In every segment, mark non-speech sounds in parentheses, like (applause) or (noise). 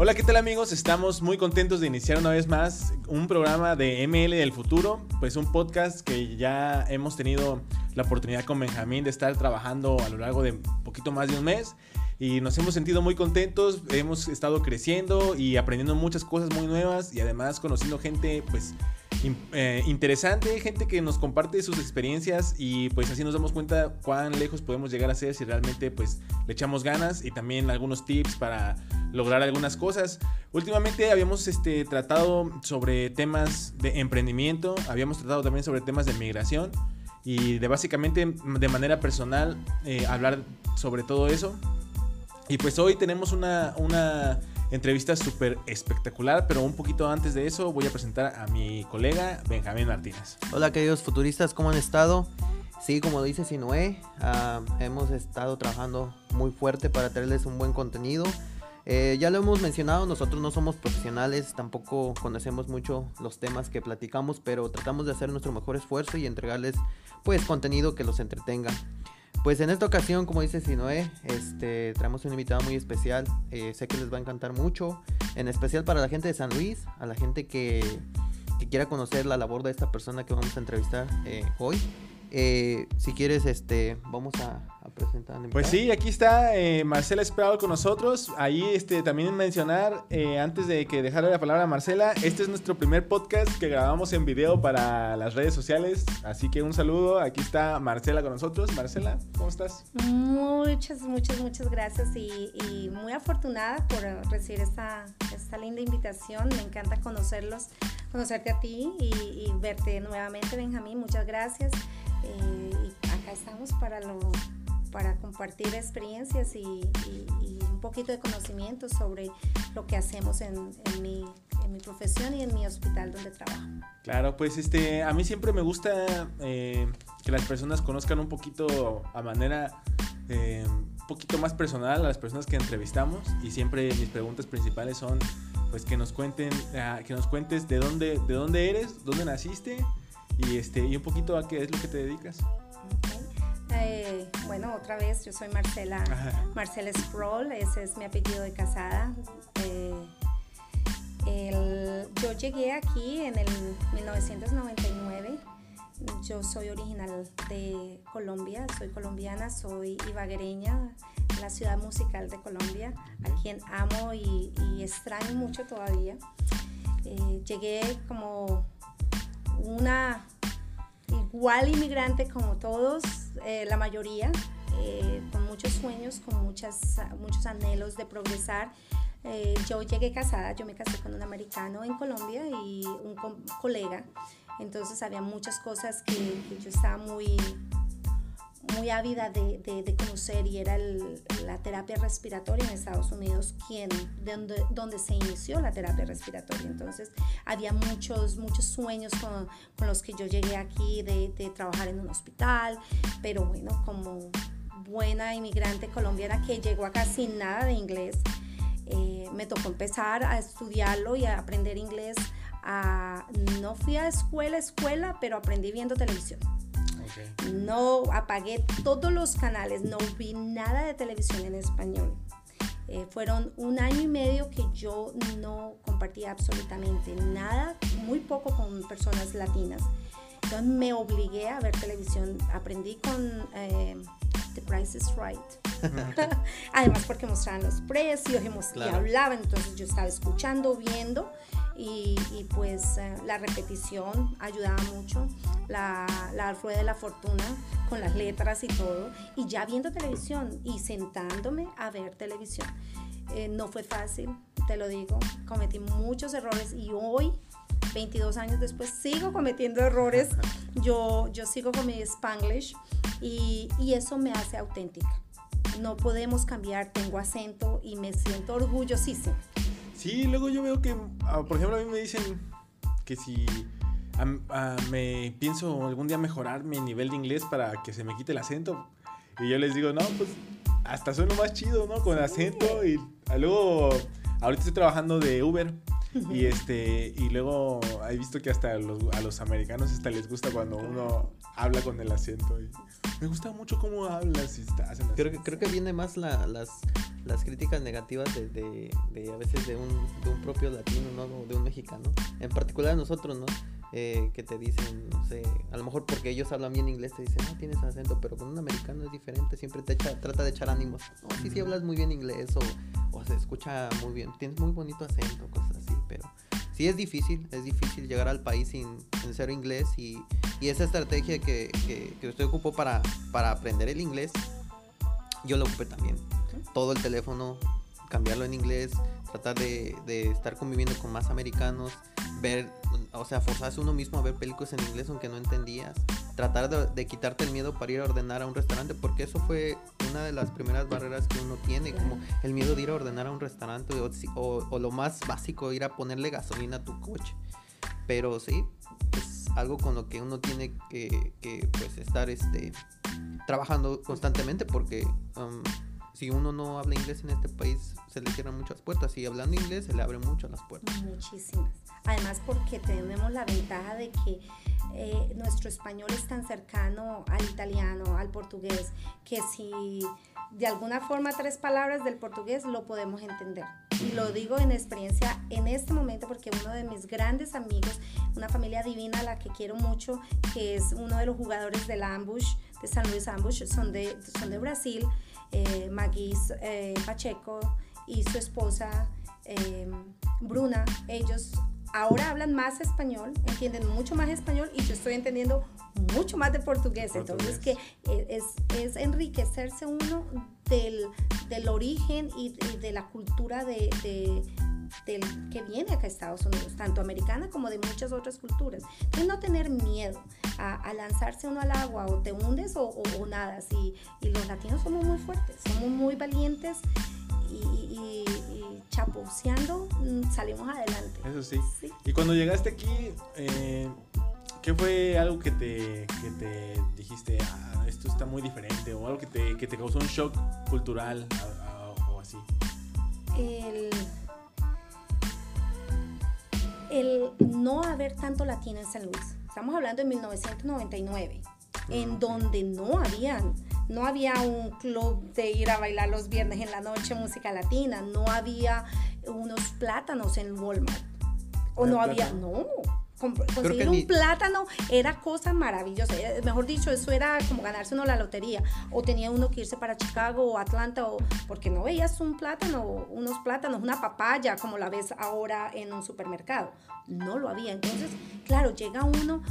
Hola, ¿qué tal amigos? Estamos muy contentos de iniciar una vez más un programa de ML del futuro, pues un podcast que ya hemos tenido la oportunidad con Benjamín de estar trabajando a lo largo de poquito más de un mes y nos hemos sentido muy contentos, hemos estado creciendo y aprendiendo muchas cosas muy nuevas y además conociendo gente pues eh, interesante, gente que nos comparte sus experiencias y pues así nos damos cuenta cuán lejos podemos llegar a ser si realmente pues le echamos ganas y también algunos tips para lograr algunas cosas. Últimamente habíamos este, tratado sobre temas de emprendimiento, habíamos tratado también sobre temas de migración y de básicamente de manera personal eh, hablar sobre todo eso. Y pues hoy tenemos una, una Entrevista súper espectacular, pero un poquito antes de eso voy a presentar a mi colega Benjamín Martínez. Hola queridos futuristas, ¿cómo han estado? Sí, como dice Sinoé, uh, hemos estado trabajando muy fuerte para traerles un buen contenido. Eh, ya lo hemos mencionado, nosotros no somos profesionales, tampoco conocemos mucho los temas que platicamos, pero tratamos de hacer nuestro mejor esfuerzo y entregarles pues contenido que los entretenga. Pues en esta ocasión, como dice Sinoé, este, traemos un invitado muy especial. Eh, sé que les va a encantar mucho, en especial para la gente de San Luis, a la gente que, que quiera conocer la labor de esta persona que vamos a entrevistar eh, hoy. Si quieres, este, vamos a, presentar. Pues sí, aquí está eh, Marcela Esperado con nosotros. Ahí este, también mencionar, eh, antes de que dejarle la palabra a Marcela, este es nuestro primer podcast que grabamos en video para las redes sociales. Así que un saludo. Aquí está Marcela con nosotros. Marcela, ¿cómo estás? Muchas, muchas, muchas gracias y, muy afortunada por recibir esta, esta linda invitación. Me encanta conocerlos, conocerte a ti y, y verte nuevamente, Benjamín. Muchas gracias. Eh, y acá estamos para, lo, para compartir experiencias y, un poquito de conocimiento sobre lo que hacemos en, en, mi, en, mi, profesión y en mi hospital donde trabajo. Claro, pues este, a mí siempre me gusta eh, que las personas conozcan un poquito a manera eh, un poquito más personal a las personas que entrevistamos y siempre mis preguntas principales son pues que nos cuenten ah, que nos cuentes de dónde de dónde eres dónde naciste y, este, y un poquito a qué es lo que te dedicas. Eh, bueno, otra vez, yo soy Marcela, Marcela Sproul, ese es mi apellido de casada. Eh, yo llegué aquí en el 1999. Yo soy original de Colombia, soy colombiana, soy ibaguereña, la ciudad musical de Colombia, a quien amo y, extraño mucho todavía. Eh, llegué como una igual inmigrante como todos, eh, la mayoría, eh, con muchos sueños, con muchas, muchos anhelos de progresar. Eh, yo llegué casada, yo me casé con un americano en Colombia y un colega, entonces había muchas cosas que yo estaba muy muy ávida de, de, conocer y era la terapia respiratoria en Estados Unidos, quien, donde, donde se inició la terapia respiratoria. Entonces había muchos, muchos sueños con, con los que yo llegué aquí de, de, trabajar en un hospital, pero bueno, como buena inmigrante colombiana que llegó acá sin nada de inglés, eh, me tocó empezar a estudiarlo y a aprender inglés. A, no fui a escuela, escuela, pero aprendí viendo televisión. No apagué todos los canales, no vi nada de televisión en español. Eh, fueron un año y medio que yo no compartía absolutamente nada, muy poco con personas latinas. Entonces me obligué a ver televisión, aprendí con eh, The Price is Right. (laughs) (laughs) Además porque mostraban los precios y, hablaban, entonces yo estaba escuchando, viendo y, pues eh, la repetición ayudaba mucho, la, la rueda de la fortuna con las letras y todo, y ya viendo televisión y sentándome a ver televisión. Eh, no fue fácil, te lo digo, cometí muchos errores y hoy 22 años después sigo cometiendo errores, (laughs) yo, yo sigo con mi spanglish y, y, eso me hace auténtica. No podemos cambiar, tengo acento y me siento orgullosísima Sí, luego yo veo que, ah, por ejemplo, a mí me dicen que si me pienso algún día mejorar mi nivel de inglés para que se me quite el acento. Y yo les digo, no, pues hasta sueno más chido, ¿no? Con acento. Y luego, ahorita estoy trabajando de Uber. (laughs) Y este y luego he visto que hasta a los, americanos hasta les gusta cuando uno habla con el acento. Y me gusta mucho cómo hablas y creo, que, creo que viene más las, las críticas negativas de, de, a veces de un, de un propio latino, ¿no? De un mexicano. En particular nosotros, ¿no? Eh, que te dicen, no sé, a lo mejor porque ellos hablan bien inglés, te dicen, no tienes acento, pero con un americano es diferente, siempre te echa, trata de echar ánimos. No, sí, sí hablas muy bien inglés o, o se escucha muy bien, tienes muy bonito acento, cosas pero sí es difícil, es difícil llegar al país sin, sin ser inglés y, y esa estrategia que, que, que, usted ocupó para, para aprender el inglés, yo lo ocupé también. Todo el teléfono, cambiarlo en inglés, tratar de, de estar conviviendo con más americanos, ver, o sea, forzarse uno mismo a ver películas en inglés aunque no entendías, tratar de, quitarte el miedo para ir a ordenar a un restaurante, porque eso fue una de las primeras barreras que uno tiene, como el miedo de ir a ordenar a un restaurante o, o, lo más básico, ir a ponerle gasolina a tu coche. Pero sí, es algo con lo que uno tiene que, que pues estar este, trabajando constantemente porque... Um, si uno no habla inglés en este país, se le cierran muchas puertas. Y hablando inglés, se le abren mucho las puertas. Muchísimas. Además, porque tenemos la ventaja de que eh, nuestro español es tan cercano al italiano, al portugués, que si de alguna forma tres palabras del portugués lo podemos entender. Y lo digo en experiencia en este momento porque uno de mis grandes amigos, una familia divina a la que quiero mucho, que es uno de los jugadores del Ambush, de San Luis Ambush, son de, son de Brasil eh, eh, Pacheco y su esposa eh, Bruna, ellos ahora hablan más español, entienden mucho más español y yo estoy entendiendo mucho más de portugués. Entonces, que es, es, enriquecerse uno del, del origen y, de la cultura de, de del que viene acá a Estados Unidos, tanto americana como de muchas otras culturas. Entonces no tener miedo a, lanzarse uno al agua o te hundes o, o, nada. Y, y, los latinos somos muy fuertes, somos muy valientes y, chaposeando mm, salimos adelante. Eso sí. Y cuando llegaste aquí, eh, ¿qué fue algo que te, que te dijiste, ah, esto está muy diferente o algo que te, que te causó un shock cultural o así? El el no haber tanto latino en San Luis. Estamos hablando de 1999, en donde no habían, no había un club de ir a bailar los viernes en la noche música latina, no había unos plátanos en Walmart. O no había, no, conseguir un plátano era cosa maravillosa. Eh, mejor dicho, eso era como ganarse uno la lotería. O tenía uno que irse para Chicago o Atlanta, o, porque no veías un plátano, unos plátanos, una papaya, como la ves ahora en un supermercado. No lo había. Entonces, claro, llega uno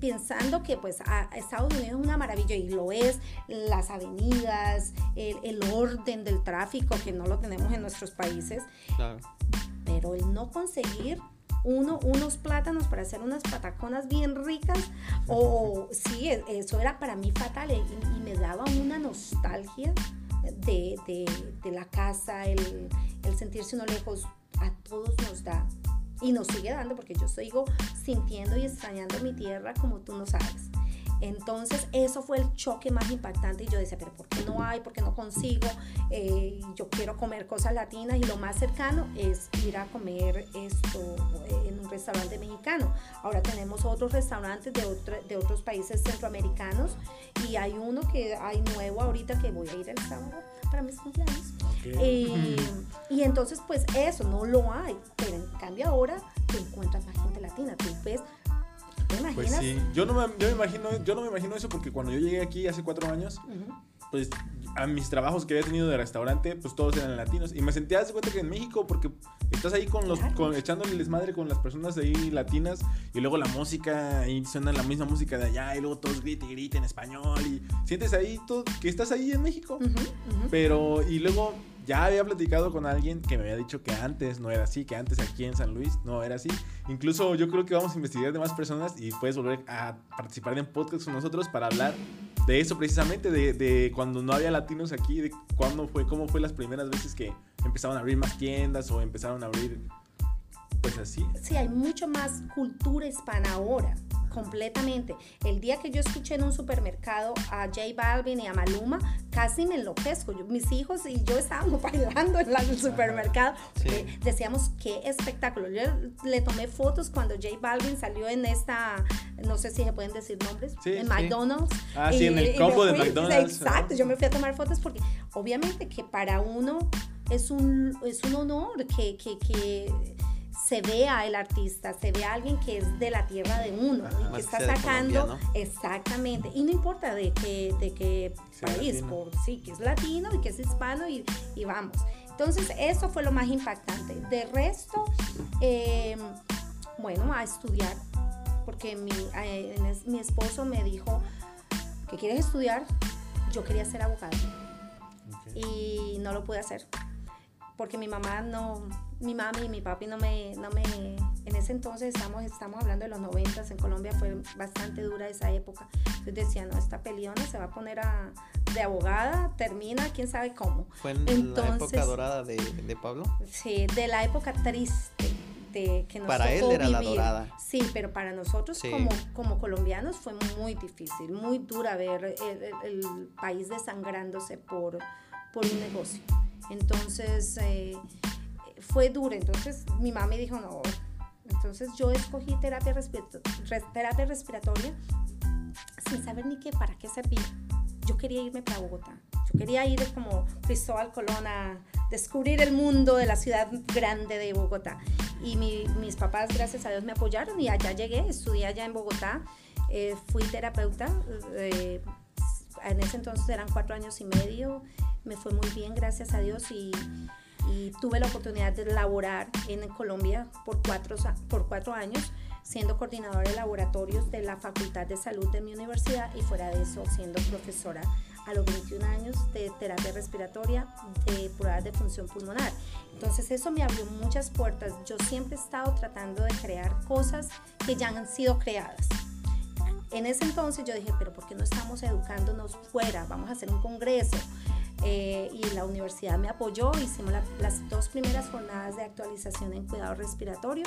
pensando que pues a Estados Unidos es una maravilla y lo es, las avenidas, el, el orden del tráfico que no lo tenemos en nuestros países. Claro. Pero el no conseguir uno, unos plátanos para hacer unas pataconas bien ricas. O sí, e, eso era para mí fatal y, me daba una nostalgia de, de, la casa, el, el sentirse uno lejos. A todos nos da y nos sigue dando porque yo sigo sintiendo y extrañando mi tierra como tú no sabes. Entonces eso fue el choque más impactante y yo decía, pero ¿por qué no hay? ¿Por qué no consigo? Eh, yo quiero comer cosas latinas y lo más cercano es ir a comer esto eh, en un restaurante mexicano. Ahora tenemos otros restaurantes de, de otros países centroamericanos y hay uno que hay nuevo ahorita que voy a ir el sábado para mis cumpleaños. Eh, y entonces pues eso no lo hay, pero en cambio ahora te encuentras más gente latina, tú ves pues sí, yo no, me, yo, me imagino, yo no me imagino eso porque cuando yo llegué aquí hace cuatro años, pues a mis trabajos que había tenido de restaurante, pues todos eran latinos. Y me sentía de cuenta que en México, porque estás ahí con los, con, echándole desmadre con las personas ahí latinas, y luego la música, y suena la misma música de allá, y luego todos griten y griten en español, y sientes ahí todo, que estás ahí en México. Pero, y luego ya había platicado con alguien que me había dicho que antes no era así, que antes aquí en San Luis no era así. Incluso yo creo que vamos a investigar de más personas y puedes volver a participar en podcast con nosotros para hablar de eso precisamente, de, de cuando no había latinos aquí, de cuándo fue, cómo fue las primeras veces que empezaron a abrir más tiendas o empezaron a abrir, pues así. Sí, hay mucho más cultura hispana ahora completamente. El día que yo escuché en un supermercado a J Balvin y a Maluma, casi me enloquezco. mis hijos y yo estábamos (laughs) bailando en el supermercado. decíamos, qué espectáculo. Yo le tomé fotos cuando J Balvin salió en esta, no sé si se pueden decir nombres, en McDonald's. Ah, sí, en el combo de McDonald's. (laughs) Exacto, yo me fui a tomar fotos porque obviamente que para uno es un, es un honor que, que, que se vea el artista, se vea alguien que es de la tierra de uno y que está sacando exactamente y no importa de qué de qué país, por sí que es latino y que es hispano y, y, vamos. Entonces eso fue lo más impactante. De resto, em, bueno, a estudiar porque mi, eh, mi esposo me dijo que quieres estudiar. Yo quería ser abogado y no lo pude hacer porque mi mamá no, mi mami y mi papi no me, no me, en ese entonces estamos, estamos hablando de los 90, en Colombia fue bastante dura esa época. Entonces decía, no, esta peliona se va a poner a, de abogada, termina, quién sabe cómo. ¿Fue en la época dorada de, de, Pablo? Sí, de la época triste. De que nos para él era la dorada. Sí, pero para nosotros como, como colombianos fue muy difícil, muy dura ver el, país desangrándose por, por un negocio. Entonces, eh, fue duro. Entonces, mi mamá me dijo, no. Entonces, yo escogí terapia, terapia respiratoria sin saber ni qué, para qué servía. Yo quería irme para Bogotá. Yo quería ir como Cristóbal Colón a descubrir el mundo de la ciudad grande de Bogotá. Y mis papás, gracias a Dios, me apoyaron y allá llegué, estudié allá en Bogotá. Eh, fui terapeuta. Eh, en ese entonces eran cuatro años y medio me fue muy bien, gracias a Dios, y, tuve la oportunidad de laborar en Colombia por cuatro, por cuatro años siendo coordinadora de laboratorios de la Facultad de Salud de mi universidad y fuera de eso siendo profesora a los 21 años de terapia respiratoria, de pruebas de función pulmonar. Entonces eso me abrió muchas puertas. Yo siempre he estado tratando de crear cosas que ya han sido creadas. En ese entonces yo dije, pero ¿por qué no estamos educándonos fuera? Vamos a hacer un congreso. Eh, y la universidad me apoyó, hicimos las dos primeras jornadas de actualización en cuidado respiratorio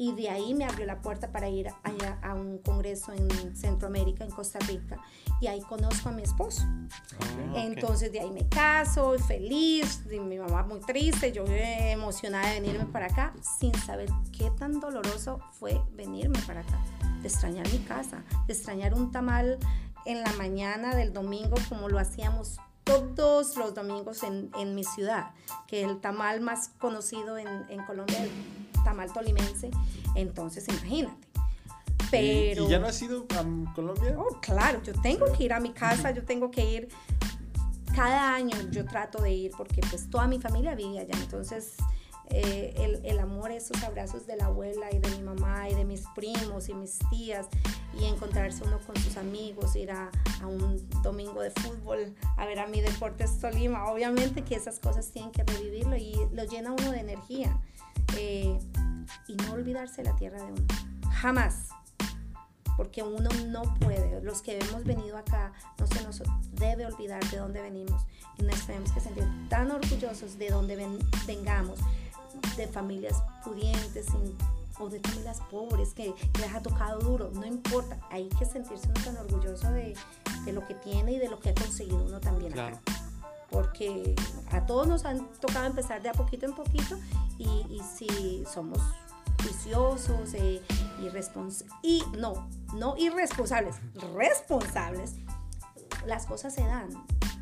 y de ahí me abrió la puerta para ir allá a un congreso en Centroamérica, en Costa Rica, y ahí conozco a mi esposo. Ah, Entonces de ahí me caso, feliz, y mi mamá muy triste, yo emocionada de venirme para acá, sin saber qué tan doloroso fue venirme para acá, de extrañar mi casa, de extrañar un tamal en la mañana del domingo como lo hacíamos todos los domingos en, en, mi ciudad, que el tamal más conocido en, en Colombia, el tamal tolimense, entonces imagínate. Pero, ¿Y, ya no has ido a Colombia? Oh, claro, yo tengo que ir a mi casa, yo tengo que ir, cada año yo trato de ir porque pues toda mi familia vive allá, entonces eh, el, el, amor, esos abrazos de la abuela y de mi mamá y de mis primos y mis tías y encontrarse uno con sus amigos, ir a, a un domingo de fútbol a ver a mi Deportes Tolima. Obviamente que esas cosas tienen que revivirlo y lo llena uno de energía. Eh, y no olvidarse la tierra de uno. Jamás. Porque uno no puede. Los que hemos venido acá no se nos debe olvidar de dónde venimos. Y nos tenemos que sentir tan orgullosos de dónde vengamos de familias pudientes o de familias pobres que, les ha tocado duro, no importa, hay que sentirse uno tan orgulloso de, de, lo que tiene y de lo que ha conseguido uno también acá. Porque a todos nos han tocado empezar de a poquito en poquito y, y si somos juiciosos eh, y no, no irresponsables, responsables, las cosas se dan,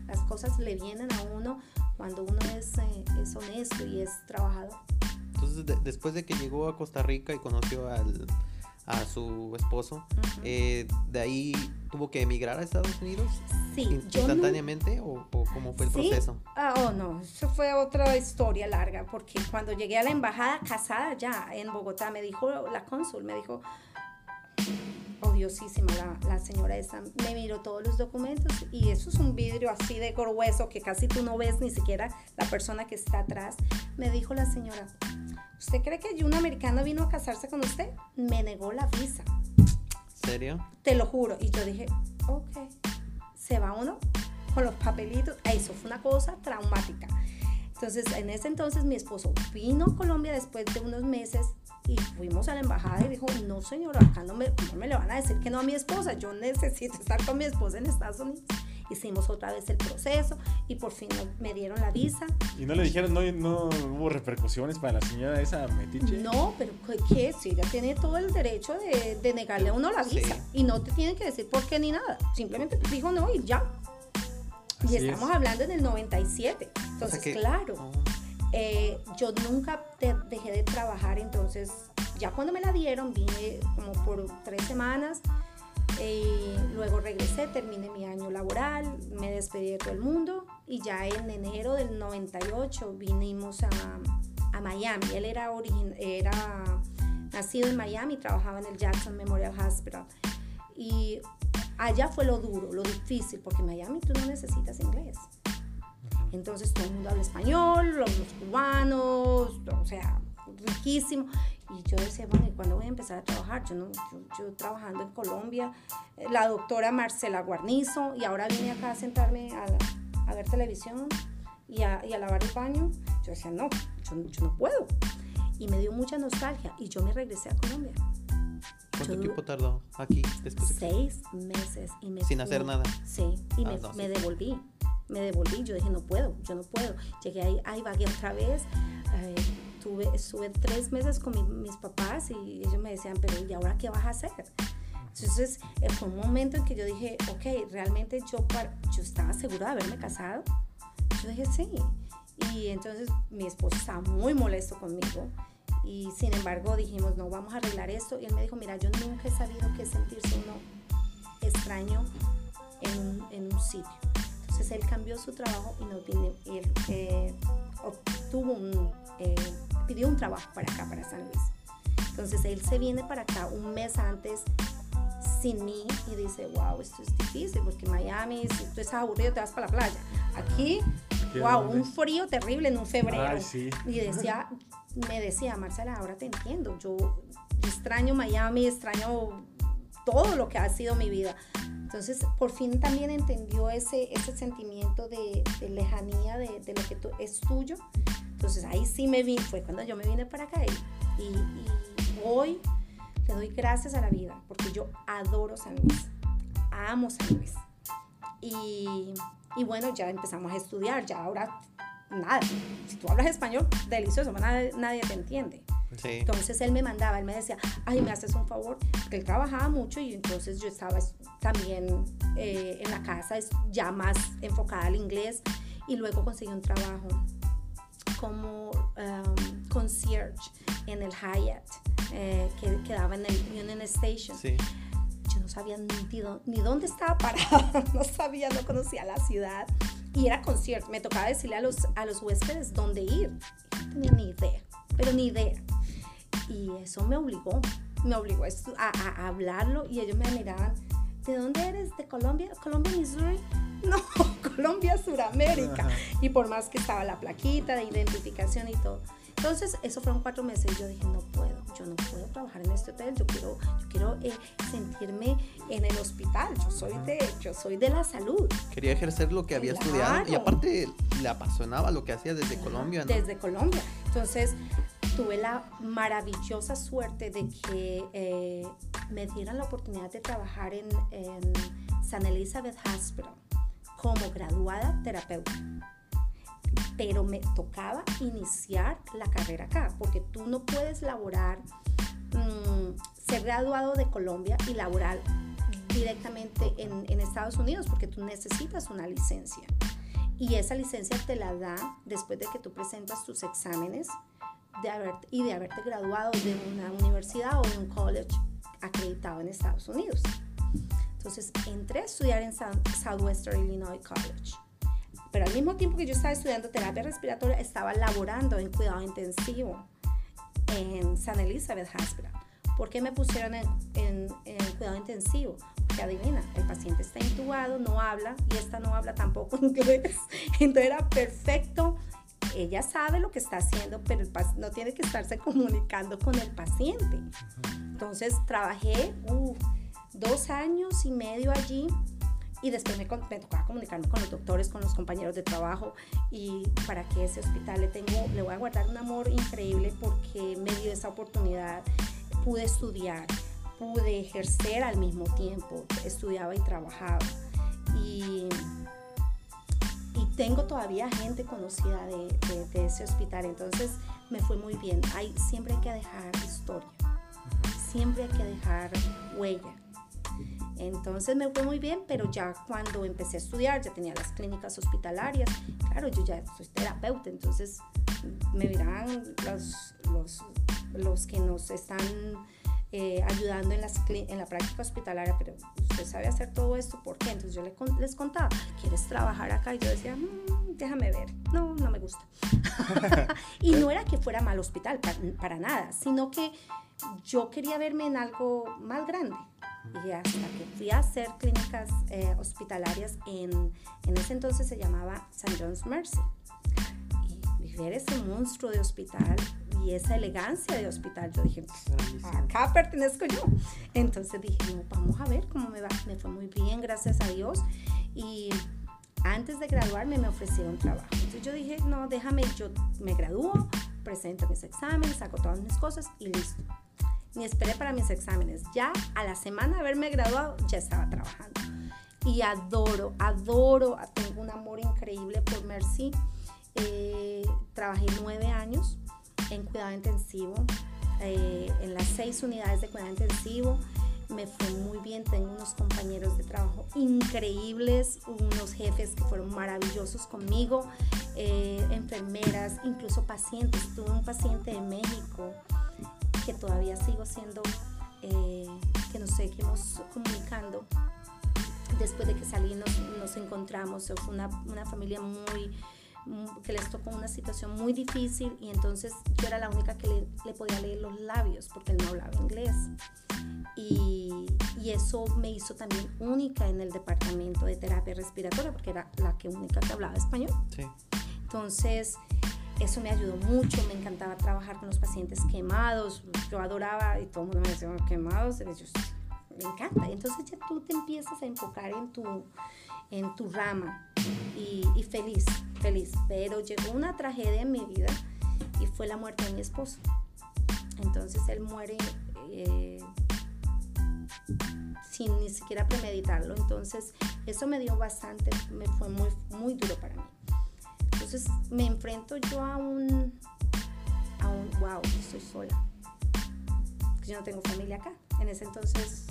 las cosas le vienen a uno cuando uno es, eh, es honesto y es trabajador. Entonces, después de que llegó a Costa Rica y conoció al, a su esposo, eh, ¿de ahí tuvo que emigrar a Estados Unidos? Sí. ¿Instantáneamente o, cómo fue el proceso? Ah, oh, no, eso fue otra historia larga, porque cuando llegué a la embajada casada ya en Bogotá, me dijo la cónsul, me dijo, odiosísima la, la, señora esa, me miró todos los documentos y eso es un vidrio así de grueso que casi tú no ves ni siquiera la persona que está atrás. Me dijo la señora, ¿usted cree que un americano vino a casarse con usted? Me negó la visa. ¿Serio? Te lo juro. Y yo dije, ok, se va uno con los papelitos. Eso fue una cosa traumática. Entonces, en ese entonces mi esposo vino a Colombia después de unos meses Y fuimos a la embajada y dijo, no señora, acá no me, no me le van a decir que no a mi esposa, yo necesito estar con mi esposa en Estados Unidos. Hicimos otra vez el proceso y por fin me dieron la visa. ¿Y no le dijeron, no, no hubo repercusiones para la señora esa metiche? No, pero ¿qué? Si ella tiene todo el derecho de, de negarle a uno la visa y no te tienen que decir por qué ni nada. Simplemente dijo no y ya. y estamos hablando en el 97. Entonces, claro. Oh. Eh, yo nunca dejé de trabajar, entonces ya cuando me la dieron vine como por tres semanas, eh, luego regresé, terminé mi año laboral, me despedí de todo el mundo y ya en enero del 98 vinimos a, a Miami. Él era, era nacido en Miami, trabajaba en el Jackson Memorial Hospital. Y allá fue lo duro, lo difícil, porque en Miami tú no necesitas inglés. Entonces todo el mundo habla español, los, cubanos, o sea, riquísimo. Y yo decía, bueno, ¿y cuándo voy a empezar a trabajar? Yo, no, yo, trabajando en Colombia, la doctora Marcela Guarnizo, y ahora vine acá a sentarme a, a ver televisión y a, y a, lavar el baño. Yo decía, no, yo, yo, no puedo. Y me dio mucha nostalgia y yo me regresé a Colombia. ¿Cuánto tiempo tardó aquí después? Seis meses. Y me Sin hacer nada. Sí, y ah, me, me devolví me devolví, yo dije, no puedo, yo no puedo. Llegué ahí, ahí vagué otra vez, eh, tuve, estuve tres meses con mis papás y ellos me decían, pero ¿y ahora qué vas a hacer? Entonces eh, fue un momento en que yo dije, ok, realmente yo, yo estaba segura de haberme casado. Yo dije, sí. Y entonces mi esposo estaba muy molesto conmigo. Y sin embargo dijimos, no, vamos a arreglar esto. Y él me dijo, mira, yo nunca he sabido qué sentirse uno extraño en en un sitio. Entonces él cambió su trabajo y no tiene, él eh, obtuvo un, eh, pidió un trabajo para acá, para San Luis. Entonces él se viene para acá un mes antes sin mí y dice, wow, esto es difícil porque Miami, si tú estás aburrido te vas para la playa. Aquí, wow, un frío terrible en un febrero. Y decía, me decía, Marcela, ahora te entiendo, yo extraño Miami, extraño todo lo que ha sido mi vida. Entonces, por fin también entendió ese, ese sentimiento de, lejanía de, lo que es tuyo. Entonces, ahí sí me vi, fue cuando yo me vine para acá y, y, hoy le doy gracias a la vida porque yo adoro San Luis, amo San Luis. Y, y bueno, ya empezamos a estudiar, ya ahora nada, si tú hablas español, delicioso, nadie, nadie te entiende. Entonces él me mandaba, él me decía, ay, me haces un favor, porque él trabajaba mucho y entonces yo estaba también eh, en la casa ya más enfocada al inglés y luego conseguí un trabajo como um, concierge en el Hyatt eh, que quedaba en el Union Station. Yo no sabía ni, ni dónde estaba parada, (laughs) no sabía, no conocía la ciudad y era concierto. Me tocaba decirle a los, a los huéspedes dónde ir. No tenía ni idea, pero ni idea. Y eso me obligó, me obligó a, a, hablarlo y ellos me miraban, ¿de dónde eres? ¿De Colombia? ¿Colombia, Missouri? (laughs) No, Colombia, Suramérica. Y por más que estaba la plaquita de identificación y todo. Entonces, eso fueron cuatro meses y yo dije, no puedo, yo no puedo trabajar en este hotel, yo quiero, yo quiero eh, sentirme en el hospital, yo soy, de, yo soy de la salud. Quería ejercer lo que había estudiado y aparte le apasionaba lo que hacía desde Colombia. Desde Colombia. Entonces, tuve la maravillosa suerte de que eh, me dieran la oportunidad de trabajar en, en San Elizabeth Hospital como graduada terapeuta. Pero me tocaba iniciar la carrera acá, porque tú no puedes laborar, mm, ser graduado de Colombia y laborar directamente en, en Estados Unidos, porque tú necesitas una licencia. Y esa licencia te la da después de que tú presentas tus exámenes de haber, y de haberte graduado de una universidad o de un college acreditado en Estados Unidos. Entonces entré a estudiar en Southwestern Illinois College. Pero al mismo tiempo que yo estaba estudiando terapia respiratoria, estaba laborando en cuidado intensivo en San Elizabeth Hospital. ¿Por qué me pusieron en, en, en, cuidado intensivo? Porque adivina, el paciente está intubado, no habla y esta no habla tampoco (laughs) inglés. Entonces era perfecto ella sabe lo que está haciendo, pero no tiene que estarse (laughs) comunicando con el paciente. Entonces trabajé dos años y medio allí y después me, me, tocaba comunicarme con los doctores, con los compañeros de trabajo y para que ese hospital le tengo, le voy a guardar un amor increíble porque me dio esa oportunidad, pude estudiar, pude ejercer al mismo tiempo, estudiaba y trabajaba tengo todavía gente conocida de, de, de, ese hospital, entonces me fue muy bien. Hay, siempre hay que dejar historia, siempre hay que dejar huella entonces me fue muy bien, pero ya cuando empecé a estudiar, ya tenía las clínicas hospitalarias, claro, yo ya soy terapeuta, entonces me dirán los, los, los que nos están eh, ayudando en, las, en la práctica hospitalaria, pero usted sabe hacer todo esto, ¿por qué? Entonces yo les contaba, ¿quieres trabajar acá? Y yo decía, mm, déjame ver, no, no me gusta. (laughs) (laughs) y no era que fuera mal hospital, para, para nada, sino que yo quería verme en algo más grande y hasta que fui a hacer clínicas eh, hospitalarias en, en ese entonces se llamaba St. John's Mercy. Y, ver ese monstruo de hospital y esa elegancia de hospital, yo dije, acá pertenezco yo. Entonces dije, no, vamos a ver cómo me va. Me fue muy bien, gracias a Dios. Y antes de graduarme me ofrecieron trabajo. Entonces yo dije, no, déjame, yo me gradúo, presento mis exámenes, saco todas mis cosas y listo ni esperé para mis exámenes. Ya a la semana de haberme graduado, ya estaba trabajando. Y adoro, adoro, tengo un amor increíble por Mercy. Eh, trabajé nueve años en cuidado intensivo, eh, en las seis unidades de cuidado intensivo. Me fue muy bien, tengo unos compañeros de trabajo increíbles, unos jefes que fueron maravillosos conmigo, eh, enfermeras, incluso pacientes. Tuve un paciente de México que todavía sigo siendo, eh, que nos seguimos comunicando. Después de que salí nos, encontramos, fue una, una familia muy, que les tocó una situación muy difícil y entonces yo era la única que le, le podía leer los labios porque él no hablaba inglés. Y, y, eso me hizo también única en el departamento de terapia respiratoria porque era la que única que hablaba español. Sí. Entonces, eso me ayudó mucho, me encantaba trabajar con los pacientes quemados, yo adoraba y todo el mundo me decía, quemados, yo, me encanta. Entonces ya tú te empiezas a enfocar en tu, en tu rama y, y feliz, Pero llegó una tragedia en mi vida y fue la muerte de mi esposo. Entonces él muere eh, sin ni siquiera premeditarlo. Entonces eso me dio bastante, me fue muy, muy duro para mí. Entonces me enfrento yo a un, a un, wow, estoy sola. Yo no tengo familia acá. En ese entonces,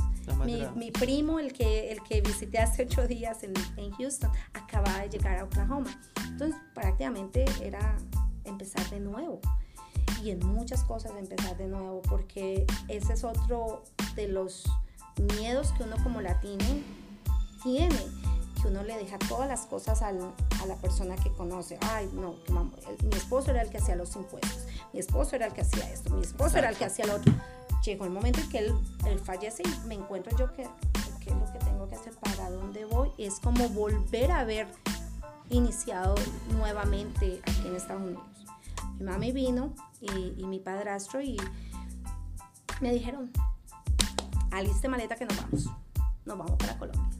mi, mi, primo, el que, el que visité hace ocho días en, en Houston, acababa de llegar a Oklahoma. Entonces prácticamente era empezar de nuevo y en muchas cosas empezar de nuevo porque ese es otro de los miedos que uno como latino tiene uno le deja todas las cosas a la persona que conoce. Ay, no, mi esposo era el que hacía los impuestos, mi esposo era el que hacía esto, mi esposo era el que hacía lo otro. Llegó el momento en que él, él fallece y me encuentro yo que, que lo que tengo que hacer, para dónde voy, es como volver a haber iniciado nuevamente aquí en Estados Unidos. Mi mami vino y, y mi padrastro y me dijeron, aliste maleta que nos vamos, nos vamos para Colombia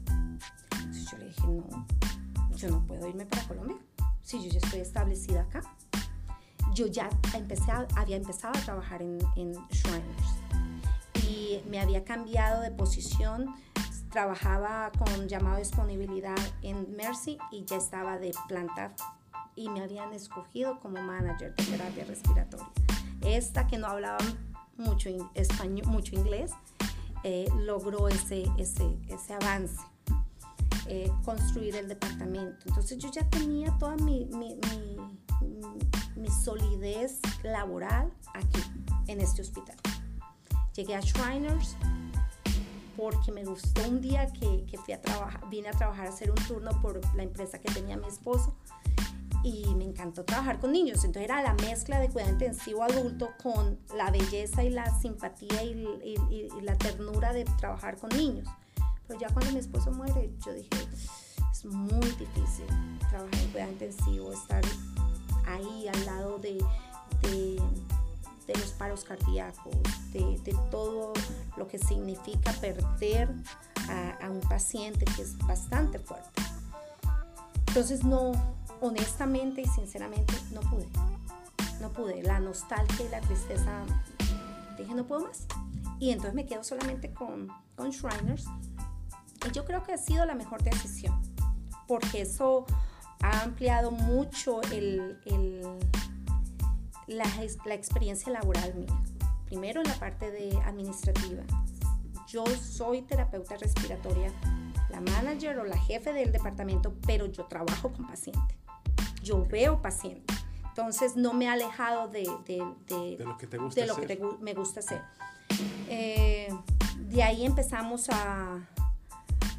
yo le dije, no, yo no puedo irme para Colombia. Si yo ya estoy establecida acá. Yo ya empecé había empezado a trabajar en, en Shriners y me había cambiado de posición. Trabajaba con llamado disponibilidad en Mercy y ya estaba de planta y me habían escogido como manager de terapia respiratoria. Esta que no hablaba mucho español, mucho inglés, eh, logró ese, ese, ese avance eh, construir el departamento. Entonces yo ya tenía toda mi, mi, mi, solidez laboral aquí, en este hospital. Llegué a Shriners porque me gustó un día que, que fui a trabajar, vine a trabajar a hacer un turno por la empresa que tenía mi esposo y me encantó trabajar con niños. Entonces era la mezcla de cuidado intensivo adulto con la belleza y la simpatía y, y, la ternura de trabajar con niños. Pero ya cuando mi esposo muere, yo dije, es muy difícil trabajar en cuidado intensivo, estar ahí al lado de, de los paros cardíacos, de, todo lo que significa perder a, un paciente que es bastante fuerte. Entonces no, honestamente y sinceramente no pude. No pude. La nostalgia y la tristeza, dije no puedo más. Y entonces me quedo solamente con, con Shriners. Y yo creo que ha sido la mejor decisión. Porque eso ha ampliado mucho el, el, la, la experiencia laboral mía. Primero en la parte de administrativa. Yo soy terapeuta respiratoria, la manager o la jefe del departamento, pero yo trabajo con paciente. Yo veo paciente. Entonces no me he alejado de, de, de, lo que, te gusta de lo que me gusta hacer. Eh, de ahí empezamos a,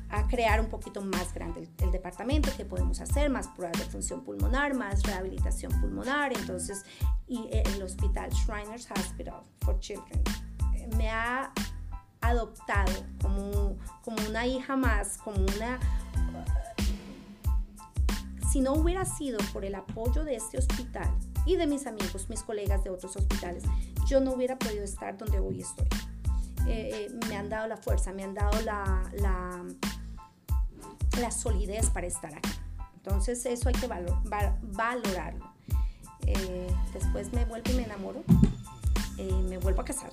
a crear un poquito más grande el, departamento, que podemos hacer más pruebas de función pulmonar, más rehabilitación pulmonar, entonces, y el hospital Shriners Hospital for Children eh, me ha adoptado como, como una hija más, como una... Si no hubiera sido por el apoyo de este hospital y de mis amigos, mis colegas de otros hospitales, yo no hubiera podido estar donde hoy estoy. Eh, eh, me han dado la fuerza, me han dado la, la, la solidez para estar aquí. Entonces eso hay que valorarlo. Eh, después me vuelvo y me enamoro, me vuelvo a casar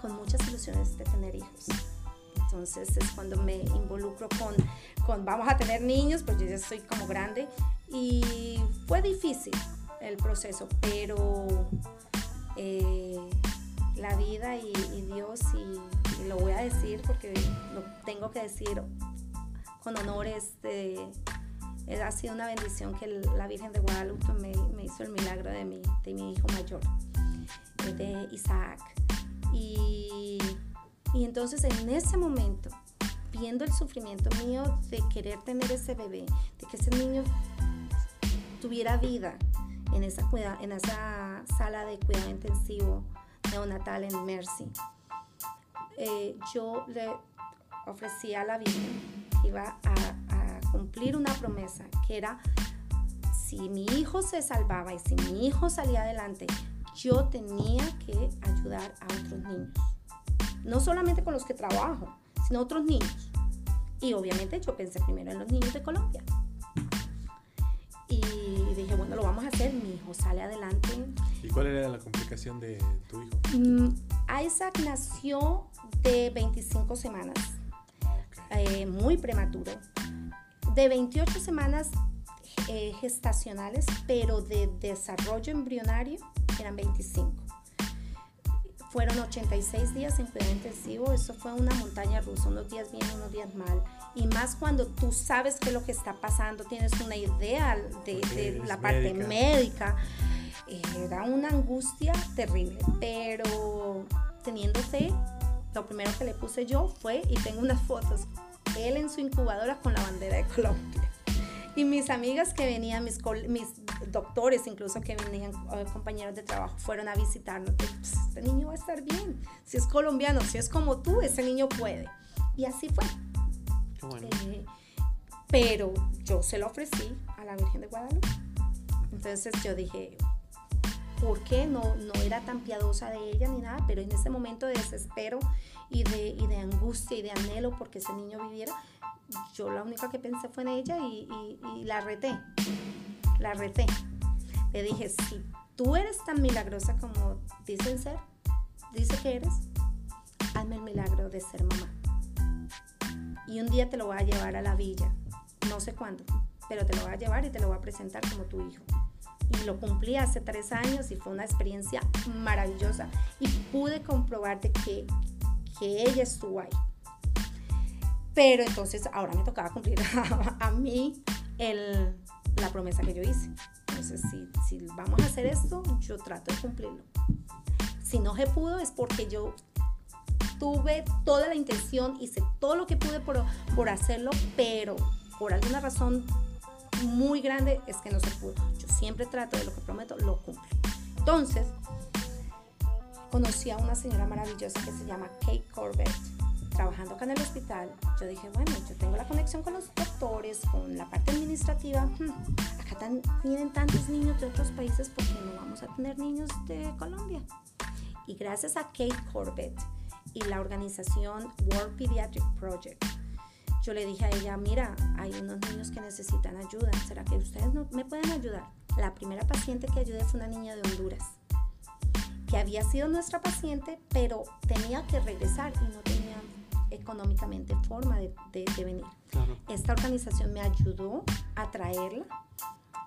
con muchas ilusiones de tener hijos. Entonces es cuando me involucro con, con vamos a tener niños, pues yo ya soy como grande y fue difícil el proceso, pero eh, la vida y, Dios, y, lo voy a decir porque lo tengo que decir con honores, de, eh, ha sido una bendición que la Virgen de Guadalupe me, hizo el milagro de mi, hijo mayor, eh, de Isaac. Y, entonces en ese momento, viendo el sufrimiento mío de querer tener ese bebé, de que ese niño tuviera vida en esa, sala de cuidado intensivo neonatal en Mercy, eh, yo le ofrecí a la Virgen iba a, a cumplir una promesa, que era si mi hijo se salvaba y si mi hijo salía adelante, yo tenía que ayudar a otros niños. No solamente con los que trabajo, sino otros niños. Y obviamente yo pensé primero en los niños de Colombia. Y dije, bueno, lo vamos a hacer, mi hijo sale adelante. ¿Y cuál era la complicación de tu hijo? Mm, Isaac nació de 25 semanas, eh, muy prematuro. De 28 semanas eh, gestacionales, pero de desarrollo embrionario eran 25. Fueron 86 días en cuidado intensivo, eso fue una montaña rusa, unos días bien, unos días mal. Y más cuando tú sabes qué es lo que está pasando, tienes una idea de, la parte médica. Era una angustia terrible, pero teniendo fe, lo primero que le puse yo fue, y tengo unas fotos, él en su incubadora con la bandera de Colombia. Y mis amigas que venían, mis, mis doctores incluso que venían, eh, compañeros de trabajo, fueron a visitarnos. Pues, este niño va a estar bien. Si es colombiano, si es como tú, ese niño puede. Y así fue. Eh, pero yo se lo ofrecí a la Virgen de Guadalupe. Entonces yo dije, ¿por qué? No, no era tan piadosa de ella ni nada, pero en ese momento de desespero y de, y de angustia y de anhelo porque ese niño viviera, yo la única que pensé fue en ella y, la reté. La reté. Le dije, si tú eres tan milagrosa como dicen ser, dice que eres, hazme el milagro de ser mamá. Y un día te lo voy a llevar a la villa. No sé cuándo, pero te lo voy a llevar y te lo voy a presentar como tu hijo. Y lo cumplí hace tres años y fue una experiencia maravillosa. Y pude comprobarte que, que ella estuvo ahí pero entonces ahora me tocaba cumplir (laughs) a, mí el, la promesa que yo hice. Entonces, si, si vamos a hacer esto, yo trato de cumplirlo. Si no se pudo es porque yo tuve toda la intención, hice todo lo que pude por, por hacerlo, pero por alguna razón muy grande es que no se pudo. Yo siempre trato de lo que prometo, lo cumplo. Entonces, conocí a una señora maravillosa que se llama Kate Corbett trabajando acá en el hospital, yo dije, bueno, yo tengo la conexión con los doctores, con la parte administrativa. Hmm, acá tienen tantos niños de otros países, porque no vamos a tener niños de Colombia? Y gracias a Kate Corbett, y la organización World Pediatric Project. Yo le dije a ella, mira, hay unos niños que necesitan ayuda, ¿será que ustedes no me pueden ayudar? La primera paciente que ayudé fue una niña de Honduras, que había sido nuestra paciente, pero tenía que regresar y no tenía económicamente forma de, venir. Esta organización me ayudó a traerla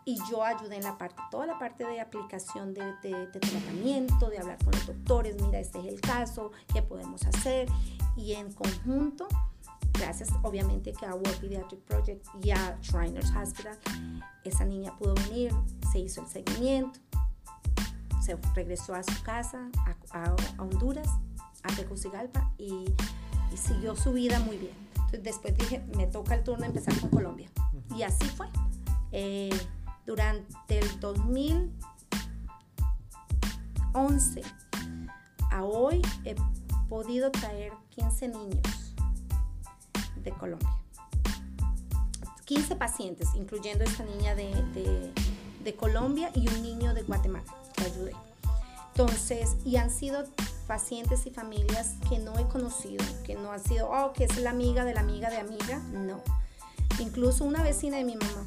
y yo ayudé en la parte, toda la parte de aplicación de, de, tratamiento, de hablar con los doctores, mira, este es el caso, qué podemos hacer. Y en conjunto, gracias obviamente que a World Pediatric Project y a Shriners Hospital, esa niña pudo venir, se hizo el seguimiento, se regresó a su casa, a, Honduras, a Tegucigalpa y, y, siguió su vida muy bien. Entonces después dije, me toca el turno empezar con Colombia. Y así fue. Eh, durante el 2011 a hoy he podido traer 15 niños de Colombia. 15 pacientes, incluyendo esta niña de, Colombia y un niño de Guatemala que ayudé. Entonces, y han sido pacientes y familias que no he conocido, que no han sido, oh, que es la amiga de la amiga de amiga, no. Incluso una vecina de mi mamá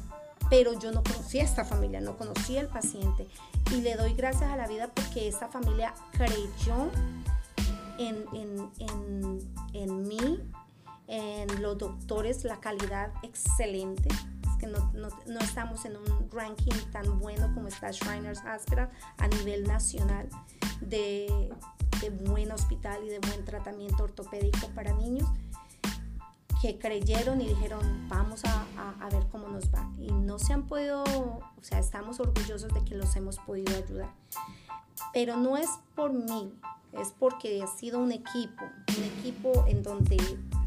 pero yo no conocía a esta familia, no conocía al paciente y le doy gracias a la vida porque esta familia creyó en, en, mí, en los doctores, la calidad excelente. Es que no, estamos en un ranking tan bueno como está Shriners Hospital a nivel nacional de, de buen hospital y de buen tratamiento ortopédico para niños que creyeron y dijeron, vamos a, a, ver cómo nos va. Y no se han podido, o sea, estamos orgullosos de que los hemos podido ayudar. Pero no es por mí, es porque ha sido un equipo, un equipo en donde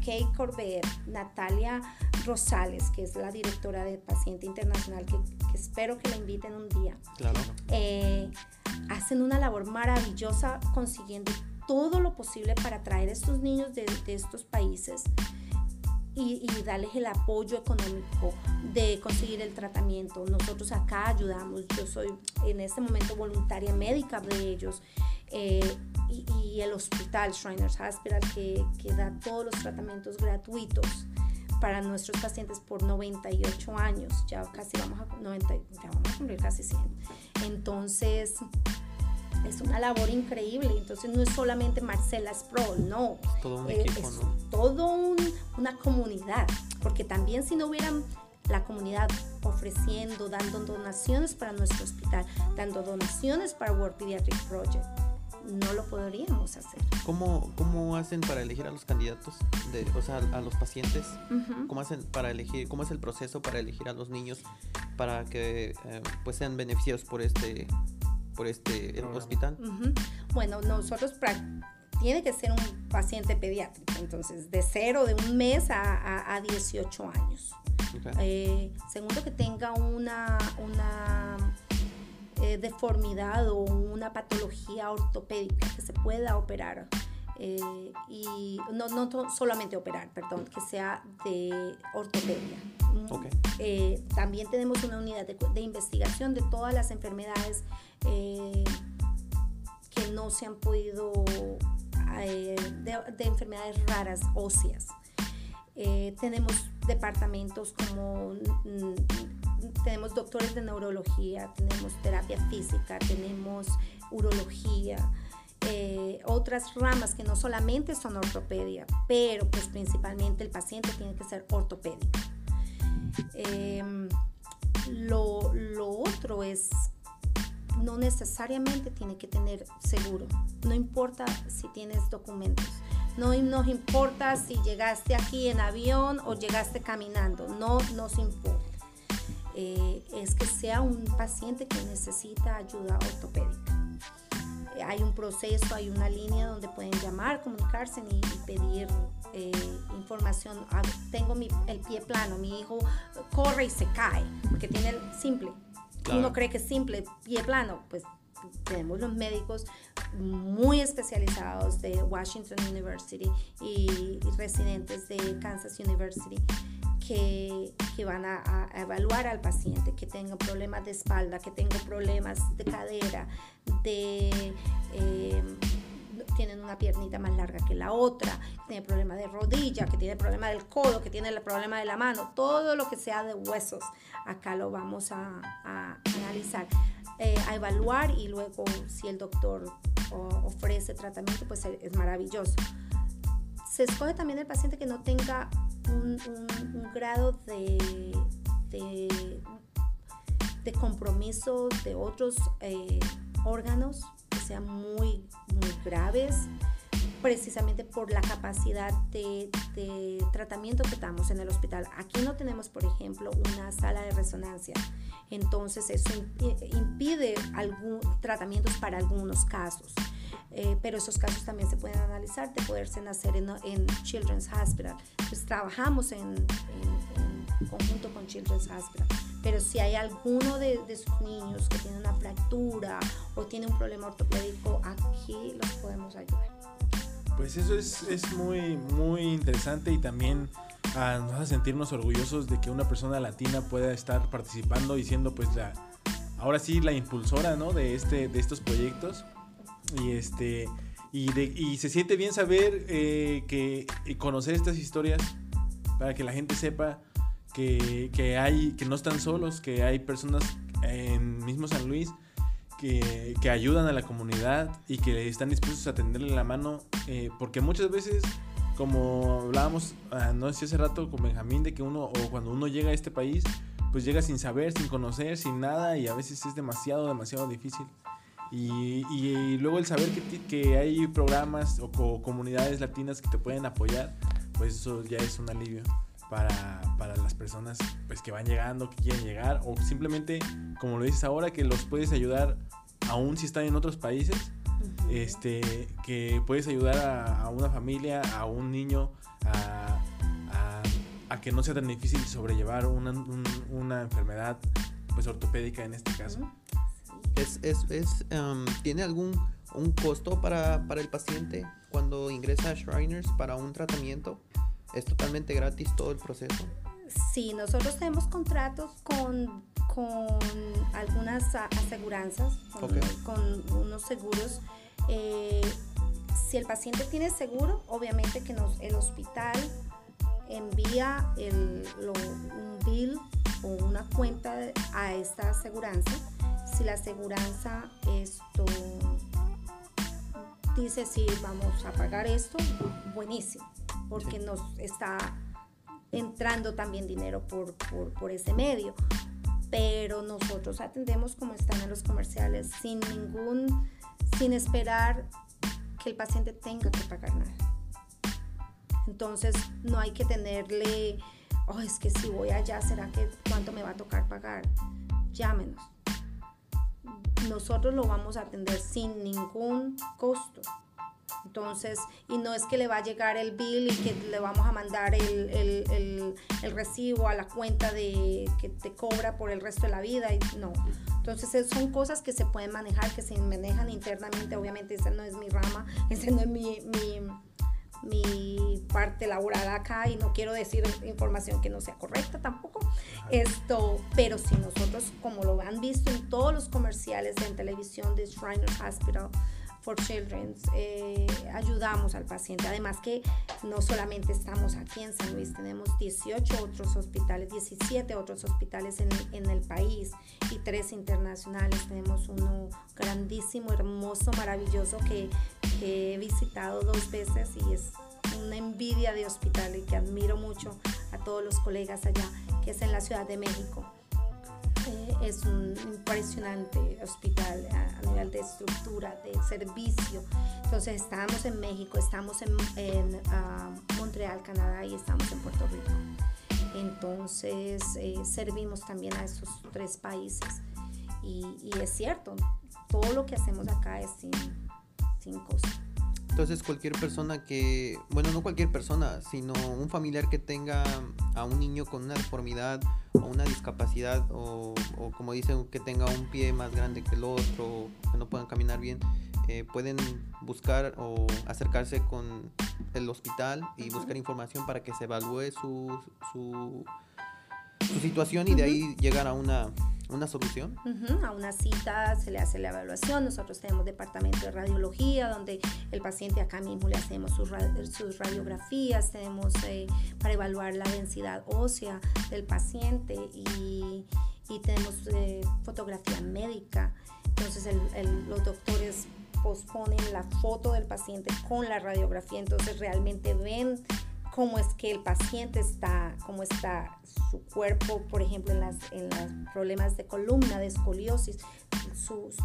Kate Corbett, Natalia Rosales, que es la directora de Paciente Internacional, que, espero que la inviten un día, claro. Eh, hacen una labor maravillosa consiguiendo todo lo posible para traer a estos niños de, de estos países y, darles el apoyo económico de conseguir el tratamiento. Nosotros acá ayudamos, yo soy en este momento voluntaria médica de ellos eh, y, el hospital Shriners Hospital que, que da todos los tratamientos gratuitos para nuestros pacientes por 98 años, ya casi vamos a, 90, ya vamos a cumplir casi 100. Entonces, es una labor increíble. Entonces no es solamente Marcela Sproul, no. Todo un equipo, es ¿no? Todo una comunidad. Porque también si no hubieran la comunidad ofreciendo, dando donaciones para nuestro hospital, dando donaciones para World Pediatric Project, no lo podríamos hacer. ¿Cómo, cómo hacen para elegir a los candidatos, de, o sea, a los pacientes? ¿Cómo hacen para elegir, cómo es el proceso para elegir a los niños para que eh, pues sean beneficiados por este por este hospital? Bueno, nosotros tiene que ser un paciente pediátrico, entonces de cero, de un mes a, a, 18 años. Eh, segundo, que tenga una, una eh, deformidad o una patología ortopédica que se pueda operar. Eh, y no, no solamente operar, perdón, que sea de ortopedia. Okay. también tenemos una unidad de, de, investigación de todas las enfermedades eh, que no se han podido, eh, de, enfermedades raras óseas. Eh, tenemos departamentos como, mm, tenemos doctores de neurología, tenemos terapia física, tenemos urología, otras ramas que no solamente son ortopedia, pero pues principalmente el paciente tiene que ser ortopédico. lo, lo, otro es no necesariamente tiene que tener seguro. No importa si tienes documentos. No nos importa si llegaste aquí en avión o llegaste caminando. No nos importa. Eh, es que sea un paciente que necesita ayuda ortopédica. Eh, hay un proceso, hay una línea donde pueden llamar, comunicarse y, pedir eh, información. Ah, tengo el pie plano, mi hijo corre y se cae, porque tiene el simple uno cree que es simple, pie plano, pues tenemos los médicos muy especializados de Washington University y, residentes de Kansas University que, van a, evaluar al paciente que tenga problemas de espalda, que tenga problemas de cadera, de, eh, tienen una piernita más larga que la otra, que tiene problema de rodilla, que tiene problema del codo, que tiene el problema de la mano, todo lo que sea de huesos, acá lo vamos a, analizar, eh, a evaluar y luego si el doctor ofrece tratamiento, pues es maravilloso. Se escoge también el paciente que no tenga un, grado de, de, de, compromiso de otros eh, órganos que sean muy, muy graves, precisamente por la capacidad de, tratamiento que damos en el hospital. Aquí no tenemos, por ejemplo, una sala de resonancia, entonces eso impide algún, tratamientos para algunos casos. Eh, pero esos casos también se pueden analizar de poderse nacer en, en Children's Hospital. Pues trabajamos en, en, conjunto con Children's Hospital. Pero si hay alguno de, de, sus niños que tiene una fractura o tiene un problema ortopédico, aquí los podemos ayudar. Pues eso es, es muy, muy interesante y también ah, nos hace sentirnos orgullosos de que una persona latina pueda estar participando y siendo pues la, ahora sí la impulsora ¿no? de, este, de estos proyectos. Y este y, de, y se siente bien saber eh, que y conocer estas historias para que la gente sepa que, que, hay que no están solos, que hay personas en mismo San Luis que, que, ayudan a la comunidad y que están dispuestos a tenderle la mano, eh, porque muchas veces, como hablábamos, ah, no sé hace rato con Benjamín, de que uno, o cuando uno llega a este país, pues llega sin saber, sin conocer, sin nada, y a veces es demasiado, demasiado difícil. Y, y, luego el saber que, que hay programas o, o, comunidades latinas que te pueden apoyar, pues eso ya es un alivio para, para, las personas pues, que van llegando, que quieren llegar, o simplemente, como lo dices ahora, que los puedes ayudar aún si están en otros países, este, que puedes ayudar a, una familia, a un niño, a, a, que no sea tan difícil sobrellevar una, una enfermedad pues ortopédica en este caso. Es, es, es um, ¿Tiene algún un costo para, para el paciente cuando ingresa a Shriners para un tratamiento? ¿Es totalmente gratis todo el proceso? Sí, nosotros tenemos contratos con con algunas aseguranzas, con, unos seguros. Eh, si el paciente tiene seguro, obviamente que nos, el hospital envía el, un bill o una cuenta a esta aseguranza. Si la aseguranza esto dice si vamos a pagar esto, buenísimo, porque nos está entrando también dinero por, por, por ese medio pero nosotros atendemos como están en los comerciales sin ningún, sin esperar que el paciente tenga que pagar nada. Entonces no hay que tenerle, oh, es que si voy allá, ¿será que cuánto me va a tocar pagar? Llámenos. Nosotros lo vamos a atender sin ningún costo. Entonces, y no es que le va a llegar el bill y que le vamos a mandar el, el, el, recibo a la cuenta de que te cobra por el resto de la vida. Y, no. Entonces, son cosas que se pueden manejar, que se manejan internamente. Obviamente, esa no es mi rama, esa no es mi, mi, mi parte laboral acá y no quiero decir información que no sea correcta tampoco. Esto, pero si nosotros, como lo han visto en todos los comerciales en televisión de Shriners Hospital, for Children, eh, ayudamos al paciente. Además que no solamente estamos aquí en San Luis, tenemos 18 otros hospitales, 17 otros hospitales en, en el país y tres internacionales. Tenemos uno grandísimo, hermoso, maravilloso que, que he visitado dos veces y es una envidia de hospital y que admiro mucho a todos los colegas allá, que es en la Ciudad de México. Es un impresionante hospital a, nivel de estructura, de servicio. Entonces estamos en México, estamos en, ah, Montreal, Canadá y estamos en Puerto Rico. Entonces eh, servimos también a esos tres países. Y, y, es cierto, todo lo que hacemos acá es sin, sin costo. Entonces cualquier persona que, bueno, no cualquier persona, sino un familiar que tenga a un niño con una deformidad o una discapacidad o, como dicen que tenga un pie más grande que el otro, que no puedan caminar bien, eh, pueden buscar o acercarse con el hospital y buscar información para que se evalúe su, su, su situación y de ahí llegar a una una solución. a una cita se le hace la evaluación. Nosotros tenemos departamento de radiología donde el paciente acá mismo le hacemos sus, sus radiografías, tenemos eh, para evaluar la densidad ósea del paciente y, y tenemos eh, fotografía médica. Entonces los doctores posponen la foto del paciente con la radiografía, entonces realmente ven cómo es que el paciente está, cómo está su cuerpo, por ejemplo, en, las, en los problemas de columna, de escoliosis,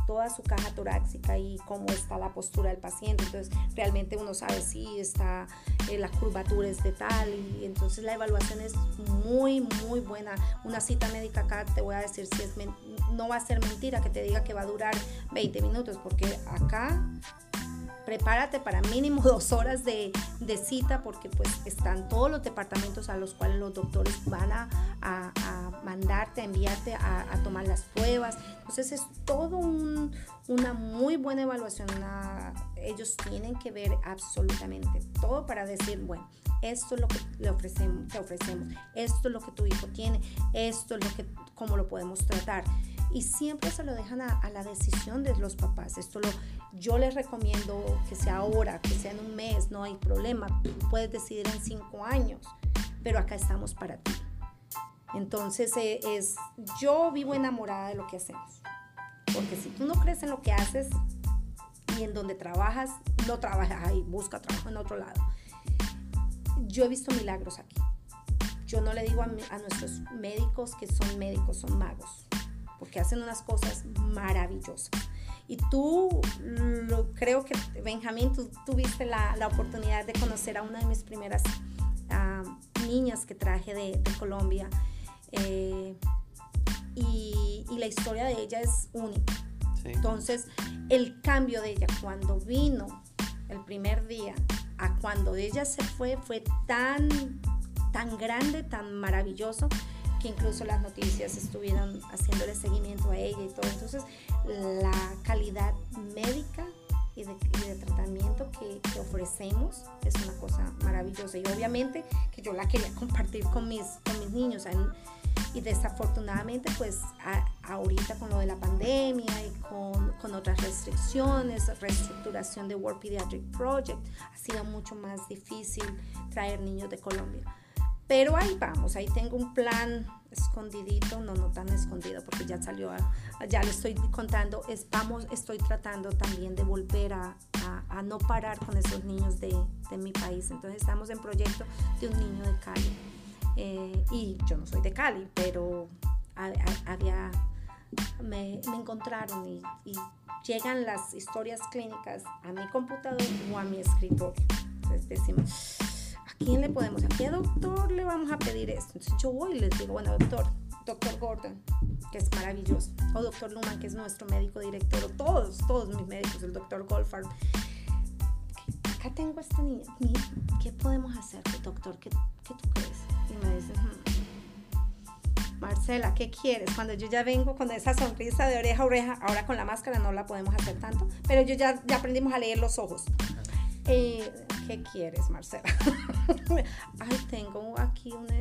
toda su caja torácica y cómo está la postura del paciente. Entonces, realmente uno sabe si está, eh, la curvatura es de tal y entonces la evaluación es muy, muy buena. Una cita médica acá, te voy a decir si es, no va a ser mentira que te diga que va a durar 20 minutos, porque acá prepárate para mínimo (laughs) dos horas de, cita porque pues están todos los departamentos a los cuales los doctores van a, mandarte, a enviarte a, tomar las pruebas. Entonces es todo una muy buena evaluación. ellos tienen que ver absolutamente todo para decir, bueno, esto es lo que le ofrecemos, te ofrecemos, esto es lo que tu hijo tiene, esto es lo que, cómo lo podemos tratar. Y siempre se lo dejan a, a la decisión de los papás. Esto lo, yo les recomiendo que sea ahora, que sea en un mes, no hay problema. Puedes decidir en cinco años, pero acá estamos para ti. Entonces, eh, es, yo vivo enamorada de lo que hacemos. Porque si tú no crees en lo que haces y en donde trabajas, no trabajas ahí, busca trabajo en otro lado. Yo he visto milagros aquí. Yo no le digo a, a nuestros médicos que son médicos, son magos, porque hacen unas cosas maravillosas. Y tú, lo, creo que Benjamín, tú tuviste la, la, oportunidad de conocer a una de mis primeras niñas que traje de, de Colombia. Eh, y, y, la historia de ella es única. Entonces, el cambio de ella cuando vino el primer día a cuando ella se fue fue tan, tan grande, tan maravilloso que incluso las noticias estuvieron haciéndole seguimiento a ella y todo. Entonces, la calidad médica y de, tratamiento que, ofrecemos es una cosa maravillosa. Y obviamente que yo la quería (laughs) compartir con mis, con mis niños. Y desafortunadamente, pues ahorita con lo de la pandemia y con, con, otras restricciones, reestructuración de World Pediatric Project, ha sido mucho más difícil traer niños de Colombia. Pero ahí vamos, ahí tengo un plan escondidito, no, no tan escondido porque ya salió, ya le estoy contando, estamos, estoy tratando también de volver a, a, no parar con esos niños de, de, mi país. Entonces estamos en proyecto de un niño de Cali. Eh, y yo no soy de Cali, pero había, me, me encontraron y, y, llegan las historias clínicas a mi computador o a mi escritorio. Entonces decimos, quién le podemos, a qué doctor le vamos a pedir esto? Entonces yo voy y les digo, bueno, doctor, doctor Gordon, que es maravilloso, o doctor Luman, que es nuestro médico director, o todos, todos mis médicos, el doctor Goldfarb. Acá tengo a esta niña, ¿qué podemos hacer, doctor? ¿Qué, qué tú crees? Y me dice, hmm, Marcela, ¿qué quieres? Cuando yo ya vengo con esa sonrisa de oreja a oreja, ahora con la máscara no la podemos hacer tanto, pero yo ya, ya aprendimos a leer los ojos. Eh, ¿Qué quieres, Marcela? (laughs) Ay, tengo aquí una...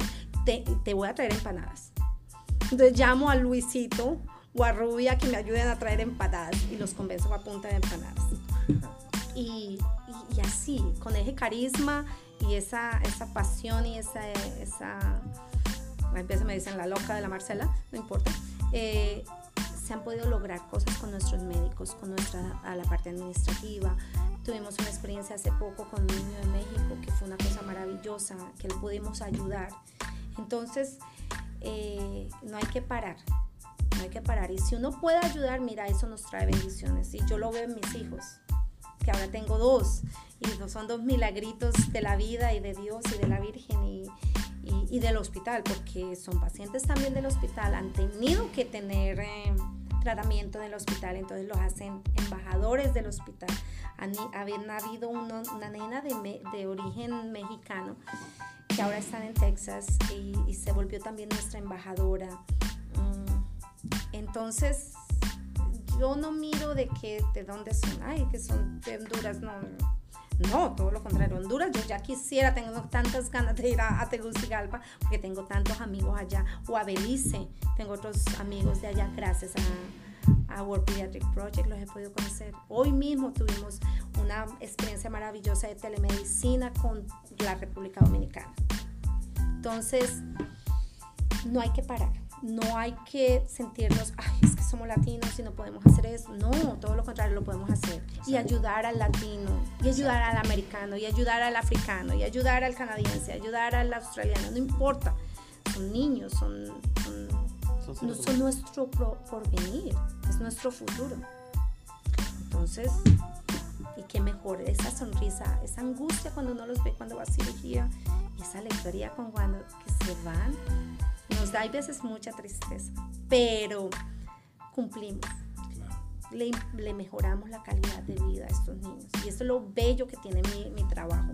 Te, te, voy a traer empanadas. Entonces llamo a Luisito o a Rubia que me ayuden a traer empanadas y los convenzo a punta de empanadas. (laughs) Y, y, así, con ese carisma y esa, esa pasión y esa... esa a veces me dicen la loca de la Marcela, no importa. Eh, se han podido lograr cosas con nuestros médicos, con nuestra a la parte administrativa, Tuvimos una experiencia hace poco con un niño de México que fue una cosa maravillosa, que le pudimos ayudar. Entonces, eh, no hay que parar, no hay que parar. Y si uno puede ayudar, mira, eso nos trae bendiciones. Y yo lo veo en mis hijos, que ahora tengo dos, y son dos milagritos de la vida y de Dios y de la Virgen y, y, del hospital, porque son pacientes también del hospital, han tenido que tener... Eh, tratamiento en el hospital, entonces los hacen embajadores del hospital. Habían habido una nena de, de, origen mexicano que ahora está en Texas y, se volvió también nuestra embajadora. Mm, entonces, yo no miro de que, de dónde son, ay, que son de Honduras, no, no, todo lo contrario, Honduras, yo ya quisiera, tengo tantas ganas de ir a, Tegucigalpa porque tengo tantos amigos allá, o a Belice, tengo otros amigos de allá gracias a, a World Pediatric Project, los he podido conocer. Hoy mismo tuvimos una experiencia maravillosa de telemedicina con la República Dominicana. Entonces, no hay que parar no hay que sentirnos, ay, es que somos latinos y no podemos hacer eso. No, todo lo contrario, lo podemos hacer. Y ayudar al latino, y ayudar al americano, y ayudar al africano, y ayudar al canadiense, ayudar al australiano, no importa. Son niños, son, son, son nuestro porvenir, es nuestro futuro. Entonces, y qué mejor esa sonrisa, esa angustia cuando uno los ve cuando va a cirugía, y esa alegría con cuando que se van nos da a veces mucha tristeza, pero cumplimos. Le, le, mejoramos la calidad de vida a estos niños. Y eso es lo bello que tiene mi, mi trabajo.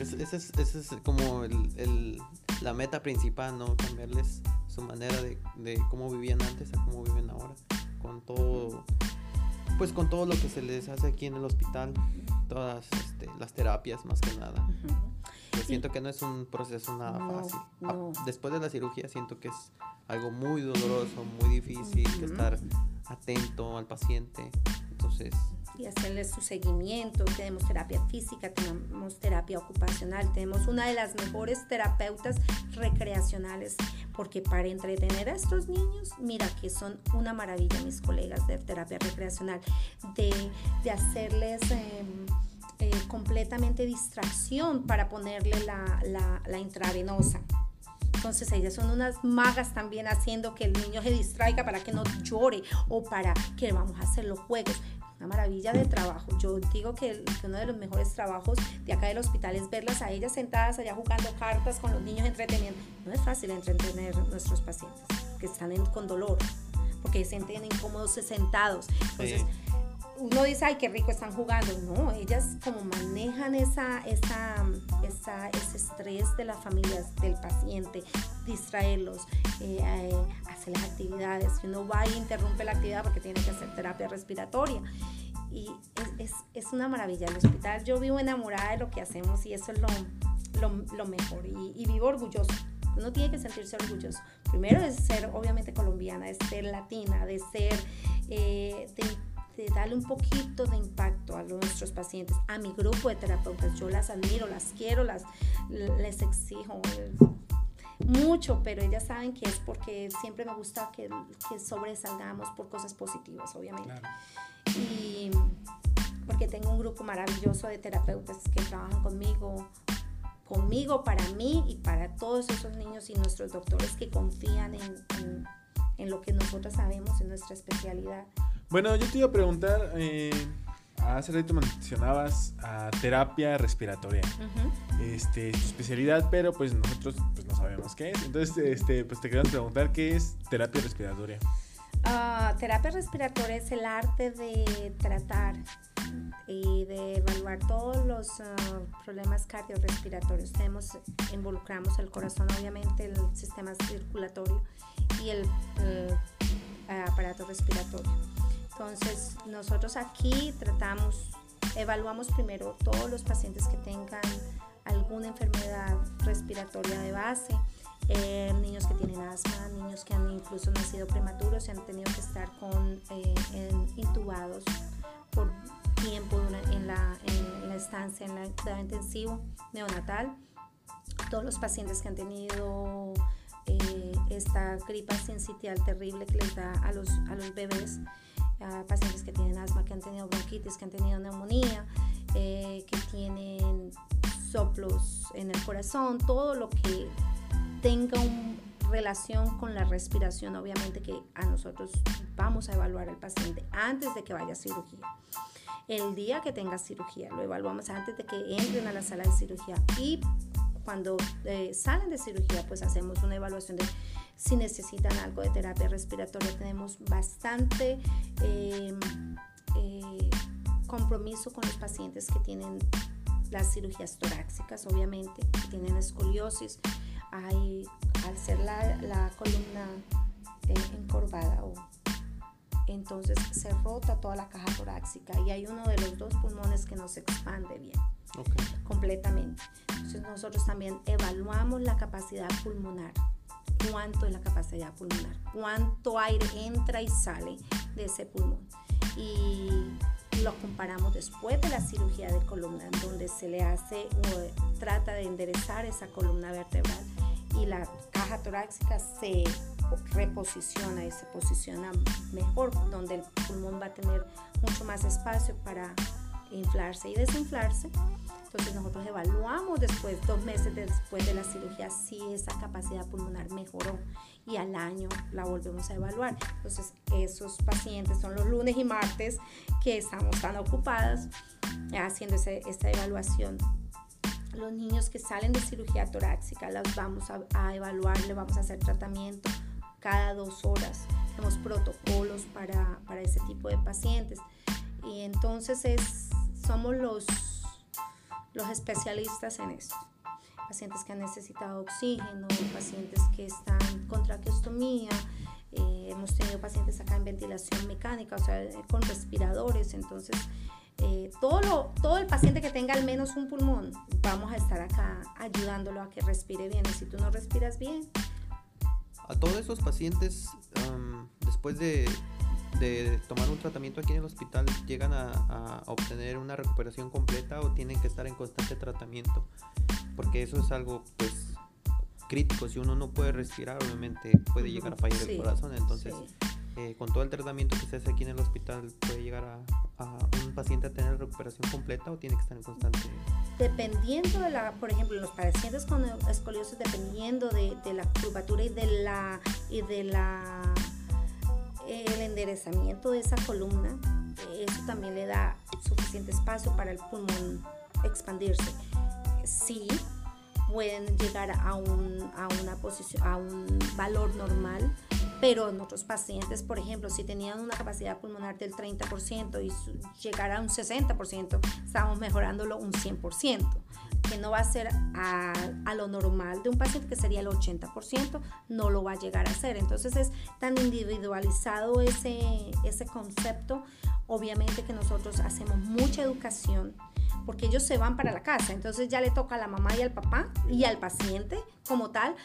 Esa es, es, como el, el, la meta principal, ¿no? Cambiarles su manera de, de, cómo vivían antes a cómo viven ahora. Con todo, pues con todo lo que se les hace aquí en el hospital, todas este, las terapias más que nada siento que no es un proceso nada fácil. Después de la cirugía siento que es algo muy doloroso, muy difícil, estar atento al paciente. Entonces, y hacerle su seguimiento. Tenemos terapia física, tenemos terapia ocupacional, tenemos una de las mejores terapeutas recreacionales, porque para entretener a estos niños, mira que son una maravilla mis colegas de terapia recreacional, de, de hacerles... Em, eh, completamente distracción para ponerle la, la, intravenosa. Entonces ellas son unas magas también haciendo que el niño se distraiga para que no llore o para que vamos a hacer los juegos. Una maravilla de trabajo. Yo digo que, uno de los mejores trabajos de acá del hospital es verlas a ellas sentadas allá jugando cartas con los niños entreteniendo. No es fácil entretener a nuestros pacientes que están con dolor porque se sienten incómodos sentados. Entonces, uno dice, ay, qué rico están jugando. No, ellas como manejan esa, esa, esa ese estrés de las familias, del paciente, distraerlos, eh, eh, hacer las actividades. Uno va y interrumpe la actividad porque tiene que hacer terapia respiratoria. Y es, es, una maravilla. El hospital, yo vivo enamorada de lo que hacemos y eso es lo, lo, mejor. Y, vivo orgulloso uno tiene que sentirse orgulloso. Primero de ser obviamente colombiana, de ser latina, de ser, eh, de darle un poquito de impacto a nuestros pacientes, a mi grupo de terapeutas. Yo las admiro, las quiero, las, les exijo mucho, pero ellas saben que es porque siempre me gusta que, que sobresalgamos por cosas positivas, obviamente. Y porque tengo un grupo maravilloso de terapeutas que trabajan conmigo, conmigo, para mí y para todos esos niños y nuestros doctores que confían en, en, en lo que nosotros sabemos, en nuestra especialidad. Bueno, yo te iba a preguntar, eh, hace rato mencionabas a terapia respiratoria, este, tu especialidad, pero pues nosotros pues, no sabemos qué es. Entonces, este, pues te queremos preguntar qué es terapia respiratoria. Ah, terapia respiratoria es el arte de tratar y de evaluar todos los uh, problemas cardiorrespiratorios. Tenemos, involucramos el corazón, obviamente, el sistema circulatorio y el aparato respiratorio. Entonces, nosotros aquí tratamos, evaluamos primero todos los pacientes que tengan alguna enfermedad respiratoria de base, eh, niños que tienen asma, niños que han incluso nacido prematuros y han tenido que estar con, eh, intubados por tiempo en, la, en, la, estancia, en la cuidado intensivo neonatal. Todos los pacientes que han tenido eh, esta gripa sincitial terrible que les da a los, a los bebés a pacientes que tienen asma, que han tenido bronquitis, que han tenido neumonía, eh, que tienen soplos en el corazón, todo lo que tenga una relación con la respiración, obviamente que a nosotros vamos a evaluar al paciente antes de que vaya a cirugía. El día que tenga cirugía, lo evaluamos antes de que entren a la sala de cirugía y cuando eh, salen de cirugía, pues hacemos una evaluación de si necesitan algo de terapia respiratoria. Tenemos bastante em, eh, compromiso con los pacientes que tienen las cirugías torácicas, obviamente, que tienen escoliosis. Hay, al ser la, columna eh, encorvada o entonces se rota toda la caja torácica y hay uno de los dos pulmones que no se expande bien completamente. Entonces nosotros también evaluamos la capacidad pulmonar cuánto es la capacidad pulmonar, cuánto aire entra y sale de ese pulmón. Y lo comparamos después de la cirugía de columna, donde se le hace o trata de enderezar esa columna vertebral y la caja torácica se reposiciona y se posiciona mejor, donde el pulmón va a tener mucho más espacio para inflarse y desinflarse. Entonces nosotros evaluamos después, dos meses después de la cirugía, si esa capacidad pulmonar mejoró y al año la volvemos a evaluar. Entonces esos pacientes son los lunes y martes que estamos tan ocupadas haciendo esta evaluación los niños que salen de cirugía torácica las vamos a, a, evaluar, le vamos a hacer tratamiento cada dos horas. Tenemos protocolos para, para ese tipo de pacientes. Y entonces es, somos los, los especialistas en esto. Pacientes que han necesitado oxígeno, pacientes que están con traqueostomía, eh, hemos tenido pacientes acá en ventilación mecánica, o sea, con respiradores, entonces eh, todo, lo, todo el paciente que tenga al menos un pulmón, vamos a estar acá ayudándolo a que respire bien. Y si tú no respiras bien, a todos esos pacientes, después de, tomar un tratamiento aquí en el hospital, llegan a, obtener una recuperación completa o tienen que estar en constante tratamiento. Porque eso es algo, pues, crítico. Si uno no puede respirar, obviamente puede llegar a fallar el corazón. Entonces, eh, con todo el tratamiento que se hace aquí en el hospital, puede llegar a, un paciente a tener recuperación completa o tiene que estar en constante. Dependiendo de la, por ejemplo, los pacientes con escoliosis, dependiendo de, la curvatura y de la y de la el enderezamiento de esa columna, eso también le da suficiente espacio para el pulmón expandirse. Sí, pueden llegar a, un, a una posición, a un valor normal pero en otros pacientes, por ejemplo, si tenían una capacidad pulmonar del 30% y llegara a un 60%, estamos mejorándolo un 100%, que no va a ser a, a, lo normal de un paciente que sería el 80%, no lo va a llegar a ser. Entonces es tan individualizado ese, ese concepto, obviamente que nosotros hacemos mucha educación porque ellos se van para la casa, entonces ya le toca a la mamá y al papá y al paciente como tal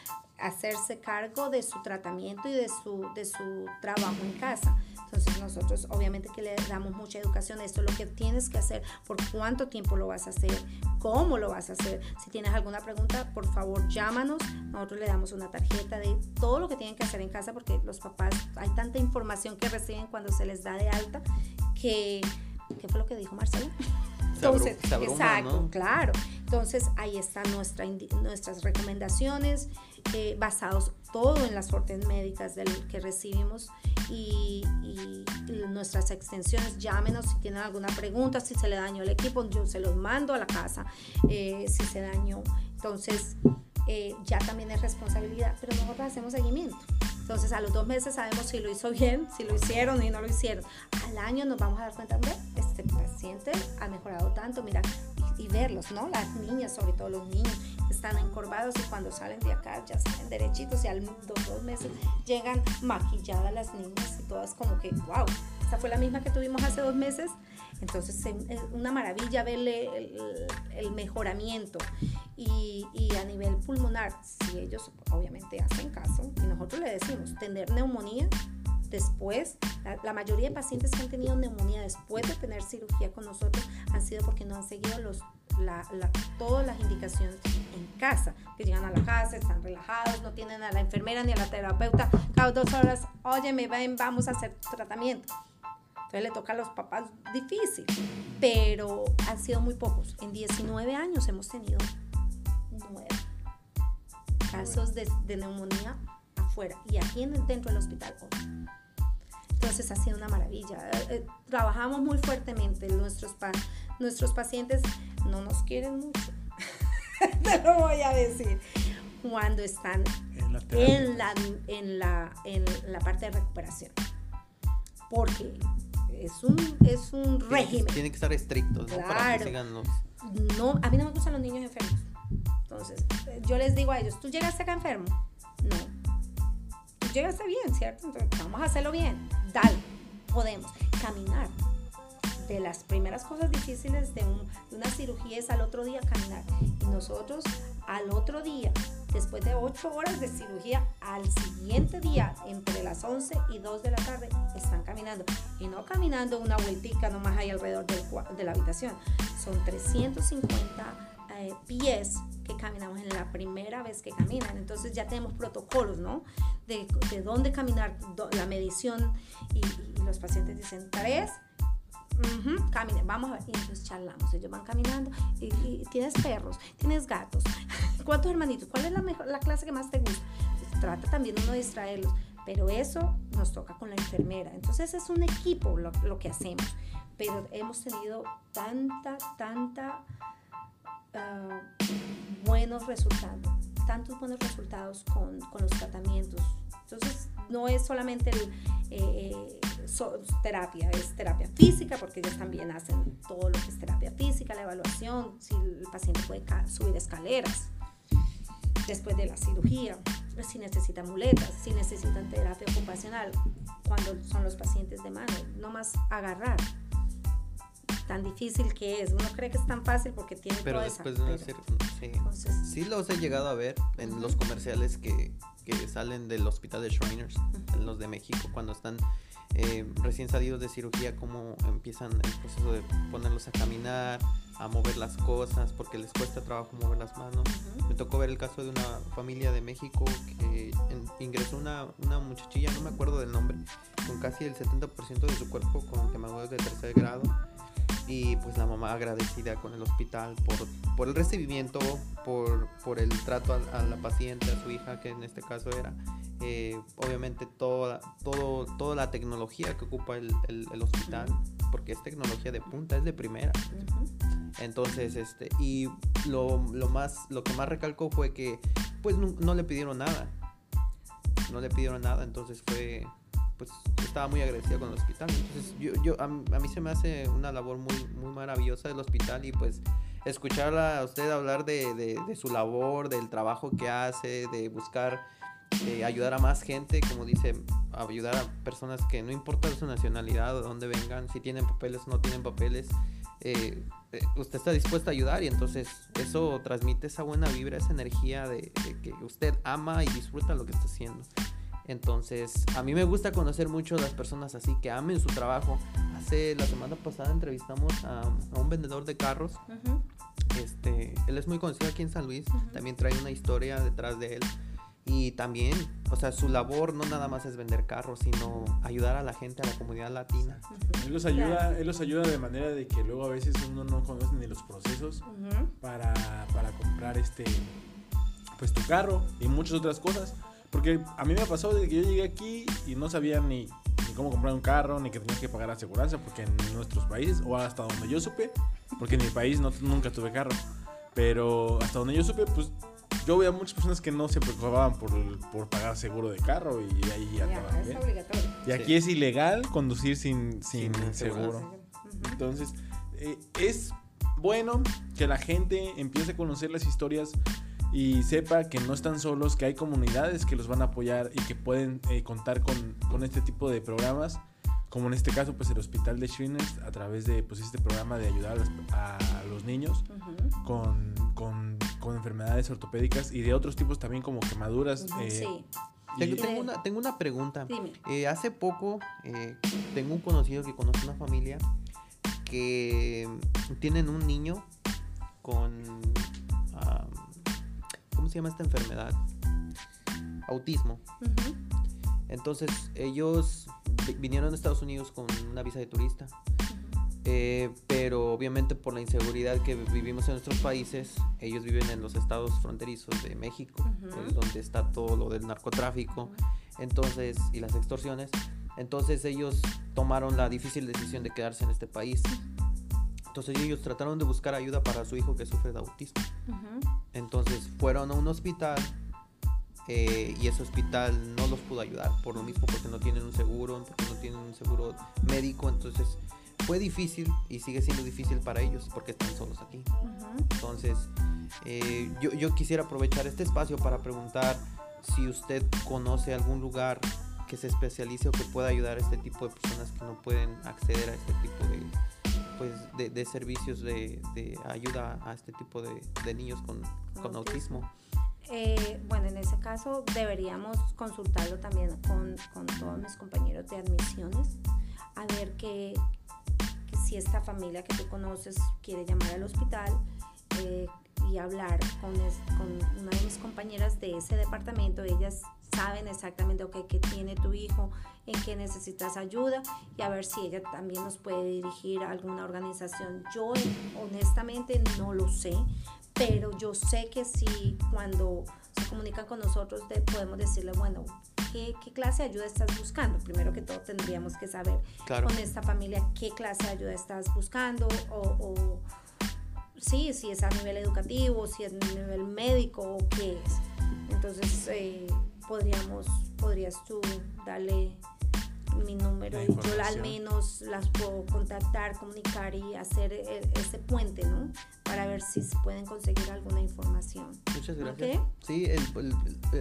hacerse cargo de su tratamiento y de su, de su trabajo en casa. Entonces nosotros obviamente que le damos mucha educación, esto es lo que tienes que hacer, por cuánto tiempo lo vas a hacer, cómo lo vas a hacer. Si tienes alguna pregunta, por favor llámanos, nosotros le damos una tarjeta de todo lo que tienen que hacer en casa porque los papás, hay tanta información que reciben cuando se les da de alta que, ¿qué fue lo que dijo Marcela? (laughs) Entonces, exacto, claro. Entonces ahí están nuestra, nuestras recomendaciones eh, basados todo en las órdenes médicas del que recibimos y, nuestras extensiones. Llámenos si tienen alguna pregunta, si se le dañó el equipo, yo se los mando a la casa eh, si se dañó. Entonces eh, ya también es responsabilidad, pero nosotros hacemos seguimiento. Entonces a los dos meses sabemos si lo hizo bien, si lo hicieron y no lo hicieron. Al año nos vamos a dar cuenta, de este paciente ha mejorado tanto, mira, y, verlos, ¿no? Las niñas, sobre todo los niños, están encorvados y cuando salen de acá ya salen derechitos y al dos, dos meses llegan maquilladas las niñas y todas como que, wow, esa fue la misma que tuvimos hace dos meses. Entonces es una maravilla verle el, mejoramiento. Y, y, a nivel pulmonar, si ellos obviamente hacen caso, y nosotros le decimos, tener neumonía después, la, mayoría de pacientes que han tenido neumonía después de tener cirugía con nosotros han sido porque no han seguido los, todas las indicaciones en casa, que llegan a la casa, están relajados, no tienen a la enfermera ni a la terapeuta cada dos horas, oye, me ven, vamos a hacer tratamiento. Entonces le toca a los papás difícil, pero han sido muy pocos. En 19 años hemos tenido nueve casos de, neumonía afuera y aquí dentro del hospital Entonces ha sido una maravilla. Eh, eh, trabajamos muy fuertemente. Nuestros, nuestros pacientes no nos quieren mucho. (laughs) Te lo voy a decir. Cuando están en la, en la, en la parte de recuperación. Porque es un, es un régimen. Tiene que estar estrictos, ¿no? Para que sigan los... No, a mí no me gustan los niños enfermos. Entonces, yo les digo a ellos, ¿tú llegaste acá enfermo? No. Tú llegaste bien, ¿cierto? Entonces, vamos a hacerlo bien. Dale, podemos. Caminar. De las primeras cosas difíciles de, de una cirugía es al otro día caminar. Y nosotros al otro día, después de ocho horas de cirugía, al siguiente día, entre las 11 y 2 de la tarde, están caminando. Y no caminando una vueltica nomás ahí alrededor de la habitación. Son 350 eh, pies que caminamos en la primera vez que caminan. Entonces ya tenemos protocolos, ¿no? De, de dónde caminar, la medición. Y, los pacientes dicen, tres, vamos a ver. Y entonces charlamos. Ellos van caminando. Y, tienes perros, tienes gatos. (laughs) ¿Cuántos hermanitos? ¿Cuál es la, mejor, la clase que más te gusta? trata también uno de distraerlos. Pero eso nos toca con la enfermera. Entonces es un equipo lo, lo que hacemos. Pero hemos tenido tanta, tanta Ah, buenos resultados, tantos buenos resultados con, con, los tratamientos. Entonces, no es solamente el, eh, terapia, es terapia física, porque ellos también hacen todo lo que es terapia física, la evaluación, si el paciente puede subir escaleras después de la cirugía, si necesitan muletas, si necesitan terapia ocupacional, cuando son los pacientes de mano, no más agarrar tan difícil que es. Uno cree que es tan fácil porque tiene pero toda después de hacer, sí. sí los he llegado a ver en los comerciales que, que, salen del hospital de Shriners, en los de México, cuando están eh, recién salidos de cirugía, cómo empiezan el proceso de ponerlos a caminar, a mover las cosas, porque les cuesta trabajo mover las manos. Me tocó ver el caso de una familia de México que ingresó una, una muchachilla, no me acuerdo del nombre, con casi el 70% de su cuerpo con quemaduras de tercer grado y pues la mamá agradecida con el hospital por, por el recibimiento, por, por el trato a, la paciente, a su hija, que en este caso era. Eh, obviamente toda, todo, toda la tecnología que ocupa el, el, hospital, porque es tecnología de punta, es de primera. Entonces, este, y lo, lo, más, lo que más recalcó fue que pues no, no le pidieron nada. No le pidieron nada, entonces fue, pues estaba muy agradecida con el hospital. Entonces yo, yo a, mí se me hace una labor muy, muy maravillosa del hospital y pues escuchar a usted hablar de, de, su labor, del trabajo que hace, de buscar eh, ayudar a más gente, como dice, ayudar a personas que no importa su nacionalidad de dónde vengan, si tienen papeles o no tienen papeles, eh, eh, usted está dispuesta a ayudar y entonces eso transmite esa buena vibra, esa energía de, de que usted ama y disfruta lo que está haciendo. Entonces, a mí me gusta conocer mucho a las personas así que amen su trabajo. Hace la semana pasada entrevistamos a, un vendedor de carros. Este, él es muy conocido aquí en San Luis. También trae una historia detrás de él. Y también, o sea, su labor no nada más es vender carros, sino ayudar a la gente, a la comunidad latina. Él los ayuda, él los ayuda de manera de que luego a veces uno no conoce ni los procesos para, para comprar este pues tu carro y muchas otras cosas. Porque a mí me pasó desde que yo llegué aquí y no sabía ni, cómo comprar un carro, ni que tenía que pagar aseguranza, porque en nuestros países, o hasta donde yo supe, porque en mi país no, nunca tuve carro, pero hasta donde yo supe, pues yo veía muchas personas que no se preocupaban por, por pagar seguro de carro y ahí andaban bien. Y aquí es ilegal conducir sin, sin, seguro. Entonces, eh, es bueno que la gente empiece a conocer las historias y sepa que no están solos, que hay comunidades que los van a apoyar y que pueden eh, contar con, con, este tipo de programas, como en este caso pues el Hospital de Shriners a través de pues este programa de ayudar a, los niños con, con, con, enfermedades ortopédicas y de otros tipos también como quemaduras. Eh, sí. Tengo, una, tengo una pregunta. Eh, hace poco tengo un conocido que conoce una familia que tienen un niño con ¿cómo se llama esta enfermedad? Autismo. Entonces ellos vinieron a Estados Unidos con una visa de turista. Eh, pero obviamente por la inseguridad que vivimos en nuestros países, ellos viven en los estados fronterizos de México, donde está todo lo del narcotráfico, entonces y las extorsiones. Entonces ellos tomaron la difícil decisión de quedarse en este país. Entonces ellos trataron de buscar ayuda para su hijo que sufre de autismo. Entonces fueron a un hospital eh, y ese hospital no los pudo ayudar por lo mismo porque no tienen un seguro, porque no tienen un seguro médico. Entonces fue difícil y sigue siendo difícil para ellos porque están solos aquí. Entonces eh, yo, yo quisiera aprovechar este espacio para preguntar si usted conoce algún lugar que se especialice o que pueda ayudar a este tipo de personas que no pueden acceder a este tipo de, pues, de, servicios de, ayuda a este tipo de, niños con, autismo. Eh, bueno, en ese caso deberíamos consultarlo también con, con todos mis compañeros de admisiones, a ver que, si esta familia que tú conoces quiere llamar al hospital eh, y hablar con, con, una de mis compañeras de ese departamento, ellas saben exactamente okay, qué tiene tu hijo, en qué necesitas ayuda y a ver si ella también nos puede dirigir a alguna organización. Yo honestamente no lo sé, pero yo sé que si cuando se comunican con nosotros podemos decirle, bueno, ¿qué, ¿qué, clase de ayuda estás buscando? Primero que todo tendríamos que saber con esta familia qué clase de ayuda estás buscando o, o sí, si es a nivel educativo, si es a nivel médico o qué es. Entonces, eh, podríamos, podrías tú darle mi número y yo al menos las puedo contactar, comunicar y hacer e, ese puente, ¿no? Para ver si se pueden conseguir alguna información. Muchas gracias. Sí,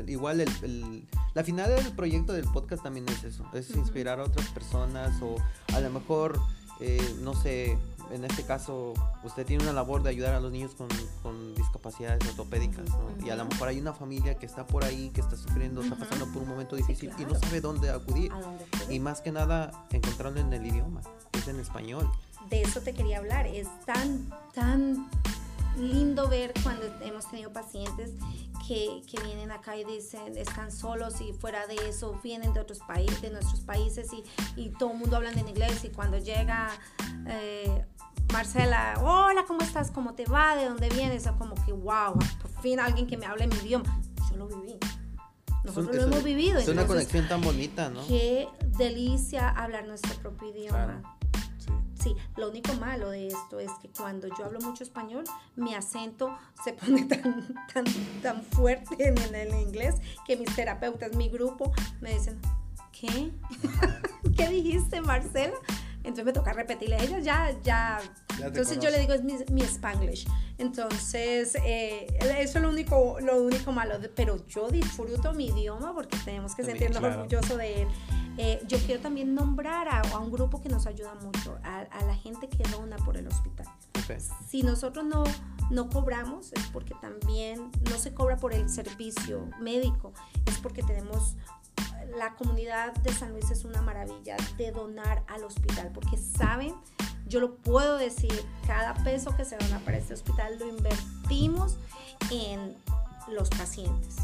igual el, la final del proyecto del podcast también es eso, es inspirar a otras personas o a lo mejor, eh, no sé, en este caso, usted tiene una labor de ayudar a los niños con, con discapacidades ortopédicas, ¿no? Y a lo mejor hay una familia que está por ahí, que está sufriendo, está pasando por un momento difícil y no sabe dónde acudir. y más que nada, encontrarlo en el idioma, que es en español. De eso te quería hablar. Es tan, tan lindo ver cuando hemos tenido pacientes que, que, vienen acá y dicen están solos y fuera de eso vienen de otros países, de nuestros países y, y todo el mundo habla en inglés y cuando llega eh, Marcela, hola, ¿cómo estás? ¿Cómo te va? ¿De dónde vienes? O como que, wow, por fin alguien que me hable mi idioma. Yo lo viví. Nosotros lo hemos vivido. Es una conexión tan bonita, ¿no? Qué delicia hablar nuestro propio idioma. Sí, lo único malo de esto es que cuando yo hablo mucho español, mi acento se (laughs) pone tan, tan, tan fuerte en, en el inglés que mis terapeutas, mi grupo, me dicen, ¿qué? (laughs) ¿Qué dijiste, Marcela? Entonces me toca repetirle a ellos, ya, ya. Entonces yo le digo, es mi, mi Spanglish. Entonces, eh, eso es lo único, lo único malo. pero yo disfruto mi idioma porque tenemos que sentirnos orgullosos de él. Eh, yo quiero también nombrar a, a, un grupo que nos ayuda mucho, a, a la gente que dona por el hospital. Si nosotros no, no cobramos, es porque también no se cobra por el servicio médico, es porque tenemos la comunidad de San Luis es una maravilla de donar al hospital, porque saben, yo lo puedo decir, cada peso que se dona para este hospital lo invertimos en los pacientes.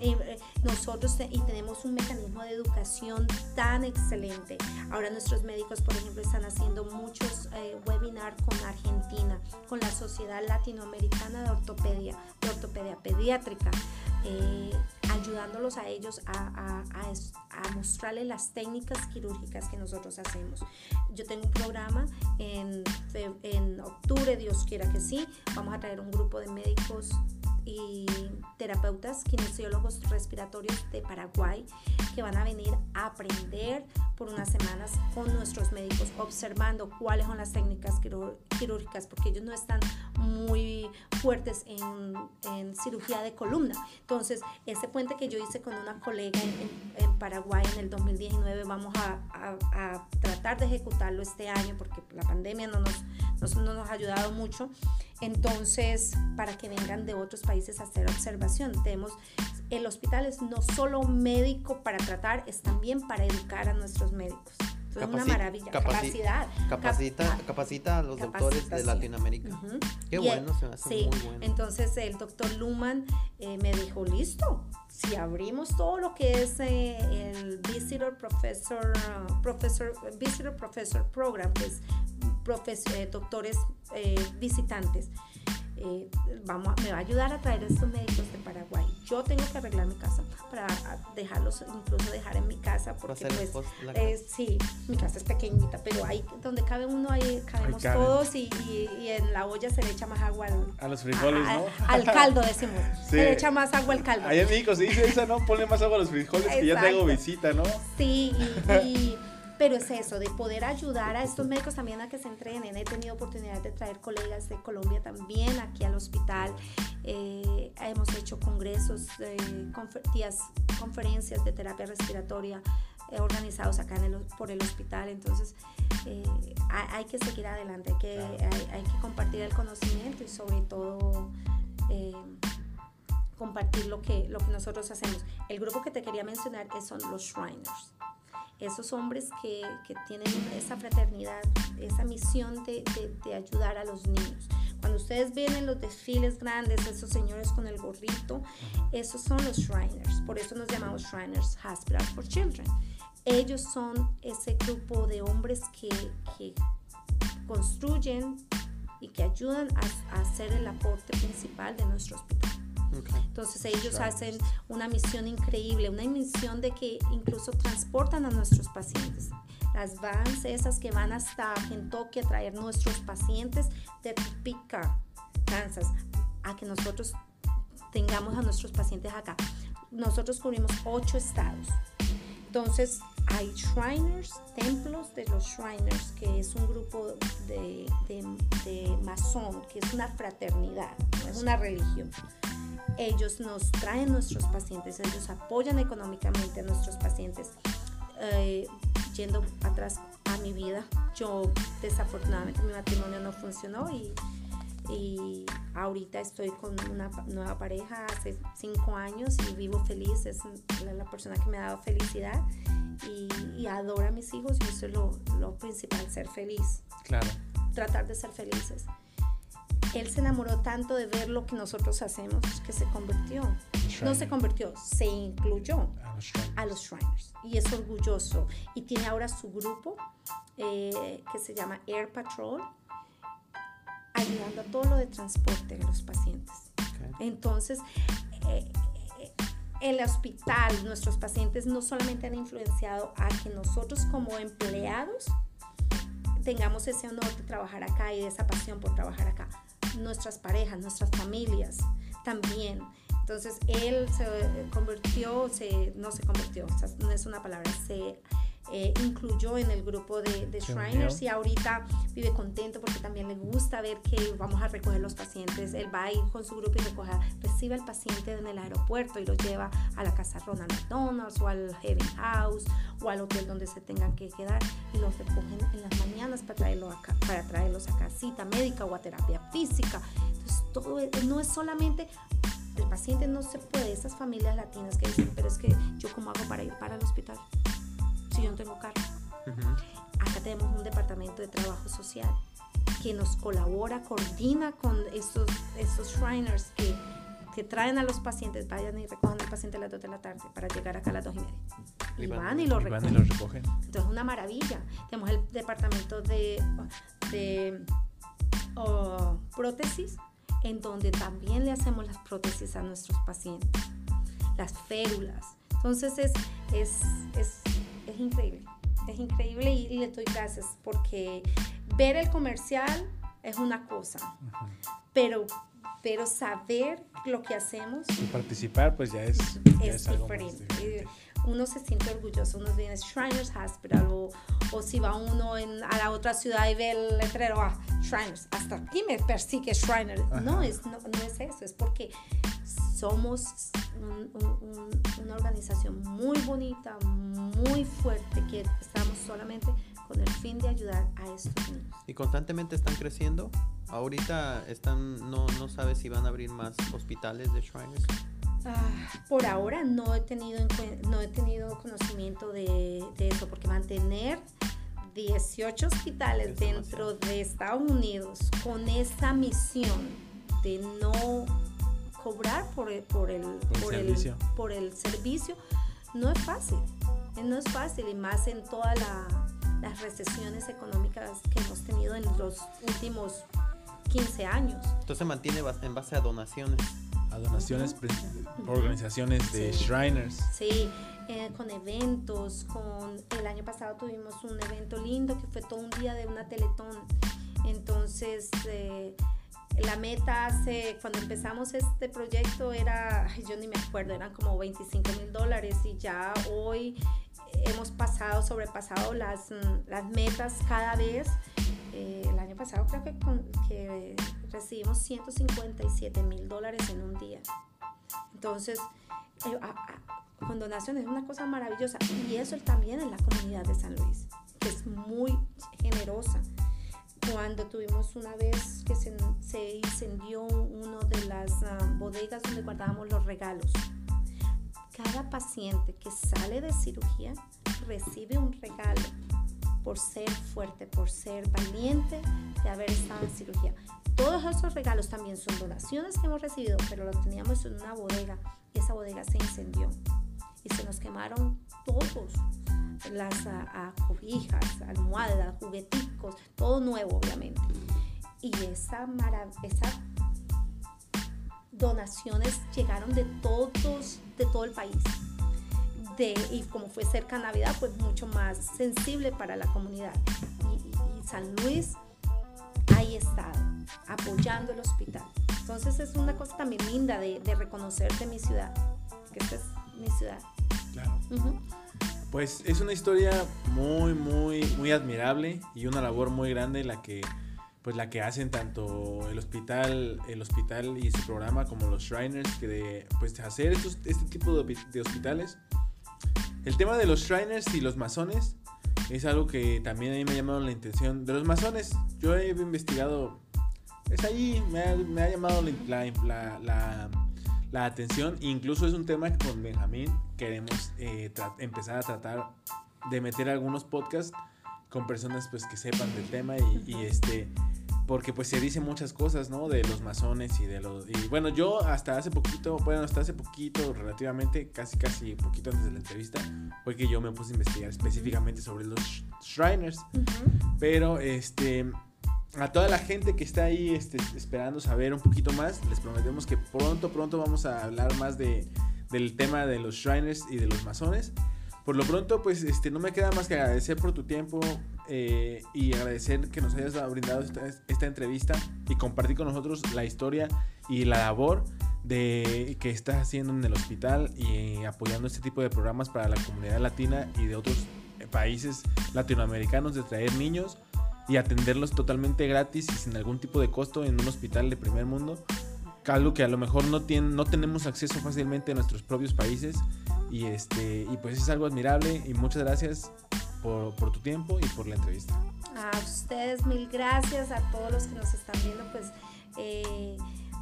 Eh, nosotros y tenemos un mecanismo de educación tan excelente. Ahora nuestros médicos, por ejemplo, están haciendo muchos eh, webinars con Argentina, con la Sociedad Latinoamericana de Ortopedia, de Ortopedia Pediátrica. Eh, ayudándolos a ellos a, mostrarles las técnicas quirúrgicas que nosotros hacemos. Yo tengo un programa en octubre, Dios quiera que sí, vamos a traer un grupo de médicos y terapeutas kinesiólogos respiratorios de Paraguay que van a venir a aprender por unas semanas con nuestros médicos observando cuáles son las técnicas quirúrgicas porque ellos no están muy fuertes en, cirugía de columna. Entonces, ese puente que yo hice con una colega en, Paraguay en el 2019 vamos a, a, tratar de ejecutarlo este año porque la pandemia no nos, no nos ha ayudado mucho. Entonces, para que vengan de otros países a hacer observación, tenemos el hospital es no solo médico para tratar, es también para educar a nuestros médicos. Es una maravilla. capacidad. Capacita, capacita a los doctores de Latinoamérica. Qué bueno, se me hace sí, muy bueno. Entonces el doctor Luman eh, me dijo, listo, si abrimos todo lo que es eh, el Visitor Professor, Professor, Visitor Professor Program, que es eh, doctores eh, visitantes. Eh, vamos, me va a ayudar a traer a estos médicos de Paraguay. Yo tengo que arreglar mi casa para dejarlos, incluso dejar en mi casa, porque pues, sí, mi casa es pequeñita, pero ahí donde cabe uno, ahí cabemos todos y, y, en la olla se le echa más agua al, a los frijoles, ¿no? Al caldo, decimos. (laughs) Se le echa más agua al caldo. Ahí en México se dice esa, ¿no? Ponle más agua a los frijoles que ya tengo visita, ¿no? Sí, y (laughs) pero es eso, de poder ayudar a estos médicos también a que se entrenen. He tenido oportunidad de traer colegas de Colombia también aquí al hospital. Eh, hemos hecho congresos, eh, conferencias de terapia respiratoria eh, organizados acá en el, por el hospital. Entonces, eh, hay, que seguir adelante, hay que, hay, hay, que compartir el conocimiento y sobre todo compartir lo que, lo que nosotros hacemos. El grupo que te quería mencionar son los Shriners. Esos hombres que, que tienen esa fraternidad, esa misión de, de, ayudar a los niños. Cuando ustedes ven en los desfiles grandes, esos señores con el gorrito, esos son los Shriners. Por eso nos llamamos Shriners Hospital for Children. Ellos son ese grupo de hombres que, que construyen y que ayudan a, a hacer el aporte principal de nuestro hospital. Okay. Entonces ellos claro. hacen una misión increíble, una misión de que incluso transportan a nuestros pacientes. Las vans esas que van hasta Kentucky a traer nuestros pacientes de Topeka, Kansas, a que nosotros tengamos a nuestros pacientes acá. Nosotros cubrimos ocho estados. Entonces hay Shriners, templos de los Shriners, que es un grupo de, de, de masón, que es una fraternidad, no es una religión ellos nos traen nuestros pacientes, ellos apoyan económicamente a nuestros pacientes. Eh, yendo atrás a mi vida, yo desafortunadamente mi matrimonio no funcionó y, y ahorita estoy con una nueva pareja hace cinco años y vivo feliz, es la, persona que me ha dado felicidad y, y adora a mis hijos y eso es lo, lo principal, ser feliz. Claro. Tratar de ser felices él se enamoró tanto de ver lo que nosotros hacemos que se convirtió. No se convirtió, se incluyó a los Shriners. Y es orgulloso. Y tiene ahora su grupo eh, que se llama Air Patrol, ayudando a todo lo de transporte de los pacientes. Okay. Entonces, eh, el hospital, nuestros pacientes no solamente han influenciado a que nosotros como empleados tengamos ese honor de trabajar acá y esa pasión por trabajar acá, nuestras parejas, nuestras familias también. Entonces él se convirtió, se, no se convirtió, no es una palabra, se eh, incluyó en el grupo de, de Shriners y ahorita vive contento porque también le gusta ver que vamos a recoger los pacientes. Él va a ir con su grupo y recoge, recibe al paciente en el aeropuerto y lo lleva a la casa Ronald McDonald's o al Heaven House o al hotel donde se tengan que quedar y los recogen en las mañanas para, traerlo acá, para traerlos a casita médica o a terapia física. Entonces, todo no es solamente el paciente no se puede, esas familias latinas que dicen, pero es que yo cómo hago para ir para el hospital si yo no tengo carro. Uh -huh. Acá tenemos un departamento de trabajo social que nos colabora, coordina con estos, estos Shriners que, que traen a los pacientes, vayan y recojan al paciente a las 2 de la tarde para llegar acá a las 2 y media. Y, van, van y lo recogen. Y lo recogen. Entonces, es una maravilla. Tenemos el departamento de, de uh, prótesis, en donde también le hacemos las prótesis a nuestros pacientes, las férulas. Entonces, es, es, es es increíble, es increíble y, y, le doy gracias porque ver el comercial es una cosa, pero, pero saber lo que hacemos y participar pues ya es, ya es, es diferente. Uno se siente orgulloso, uno viene Shriners Hospital o, o si va uno en, a la otra ciudad y ve el letrero, ah, Shriners, hasta aquí me persigue Shriners. No es, no, no es eso, es porque somos un, un, una organización muy bonita, muy fuerte, que estamos solamente con el fin de ayudar a estos niños. ¿Y constantemente están creciendo? Ahorita están, no, no sabes si van a abrir más hospitales de Shriners. Ah, por ahora no he tenido, no he tenido conocimiento de, de eso, porque mantener 18 hospitales es dentro demasiado. de Estados Unidos con esa misión de no cobrar por el, por el, por, por, el, por el servicio no es fácil. No es fácil y más en todas la, las recesiones económicas que hemos tenido en los últimos 15 años. Entonces mantiene en base a donaciones. A donaciones -huh. organizaciones de sí. Shriners. Sí, eh, con eventos, con el año pasado tuvimos un evento lindo que fue todo un día de una teletón. Entonces, eh, la meta hace, cuando empezamos este proyecto era, yo ni me acuerdo, eran como 25 mil dólares y ya hoy hemos pasado, sobrepasado las, las metas cada vez. Eh, el año pasado creo que, con, que recibimos 157 mil dólares en un día. Entonces, eh, a, a, con donaciones es una cosa maravillosa y eso también en la comunidad de San Luis, que es muy generosa cuando tuvimos una vez que se, se incendió uno de las ah, bodegas donde guardábamos los regalos. Cada paciente que sale de cirugía recibe un regalo por ser fuerte, por ser valiente de haber estado en cirugía. Todos esos regalos también son donaciones que hemos recibido, pero los teníamos en una bodega y esa bodega se incendió y se nos quemaron todos las a, cobijas, almohadas, jugueticos, todo nuevo obviamente. Y esa, esa donaciones llegaron de todos, de todo el país. De, y como fue cerca Navidad, pues mucho más sensible para la comunidad. Y, San Luis ahí está, apoyando el hospital. Entonces es una cosa también linda de, de reconocer de mi ciudad, que esta es mi ciudad. Claro. Pues es una historia muy, muy, muy admirable y una labor muy grande la que, pues la que hacen tanto el hospital, el hospital y su programa como los Shriners, que de, pues hacer estos, este tipo de, de hospitales. El tema de los Shriners y los masones es algo que también a mí me ha llamado la atención. De los masones, yo he investigado, es ahí, me ha, me ha llamado la, la, la la atención. Incluso es un tema que con Benjamín queremos eh, empezar a tratar de meter algunos podcasts con personas pues que sepan del tema y, este porque pues se dicen muchas cosas, ¿no? De los masones y de los... Y bueno, yo hasta hace poquito, bueno, hasta hace poquito, relativamente, casi casi poquito antes de la entrevista, fue que yo me puse a investigar específicamente sobre los Shriners. Pero, este, a toda la gente que está ahí este, esperando saber un poquito más, les prometemos que pronto, pronto vamos a hablar más de, del tema de los Shriners y de los masones. Por lo pronto, pues este, no me queda más que agradecer por tu tiempo eh, y agradecer que nos hayas brindado esta, esta, entrevista y compartir con nosotros la historia y la labor de que estás haciendo en el hospital y apoyando este tipo de programas para la comunidad latina y de otros países latinoamericanos de traer niños y atenderlos totalmente gratis y sin algún tipo de costo en un hospital de primer mundo. Algo que a lo mejor no, tiene, no tenemos acceso fácilmente en nuestros propios países. Y, este, y pues es algo admirable y muchas gracias por, tu tiempo y por la entrevista. A ustedes mil gracias, a todos los que nos están viendo, pues eh,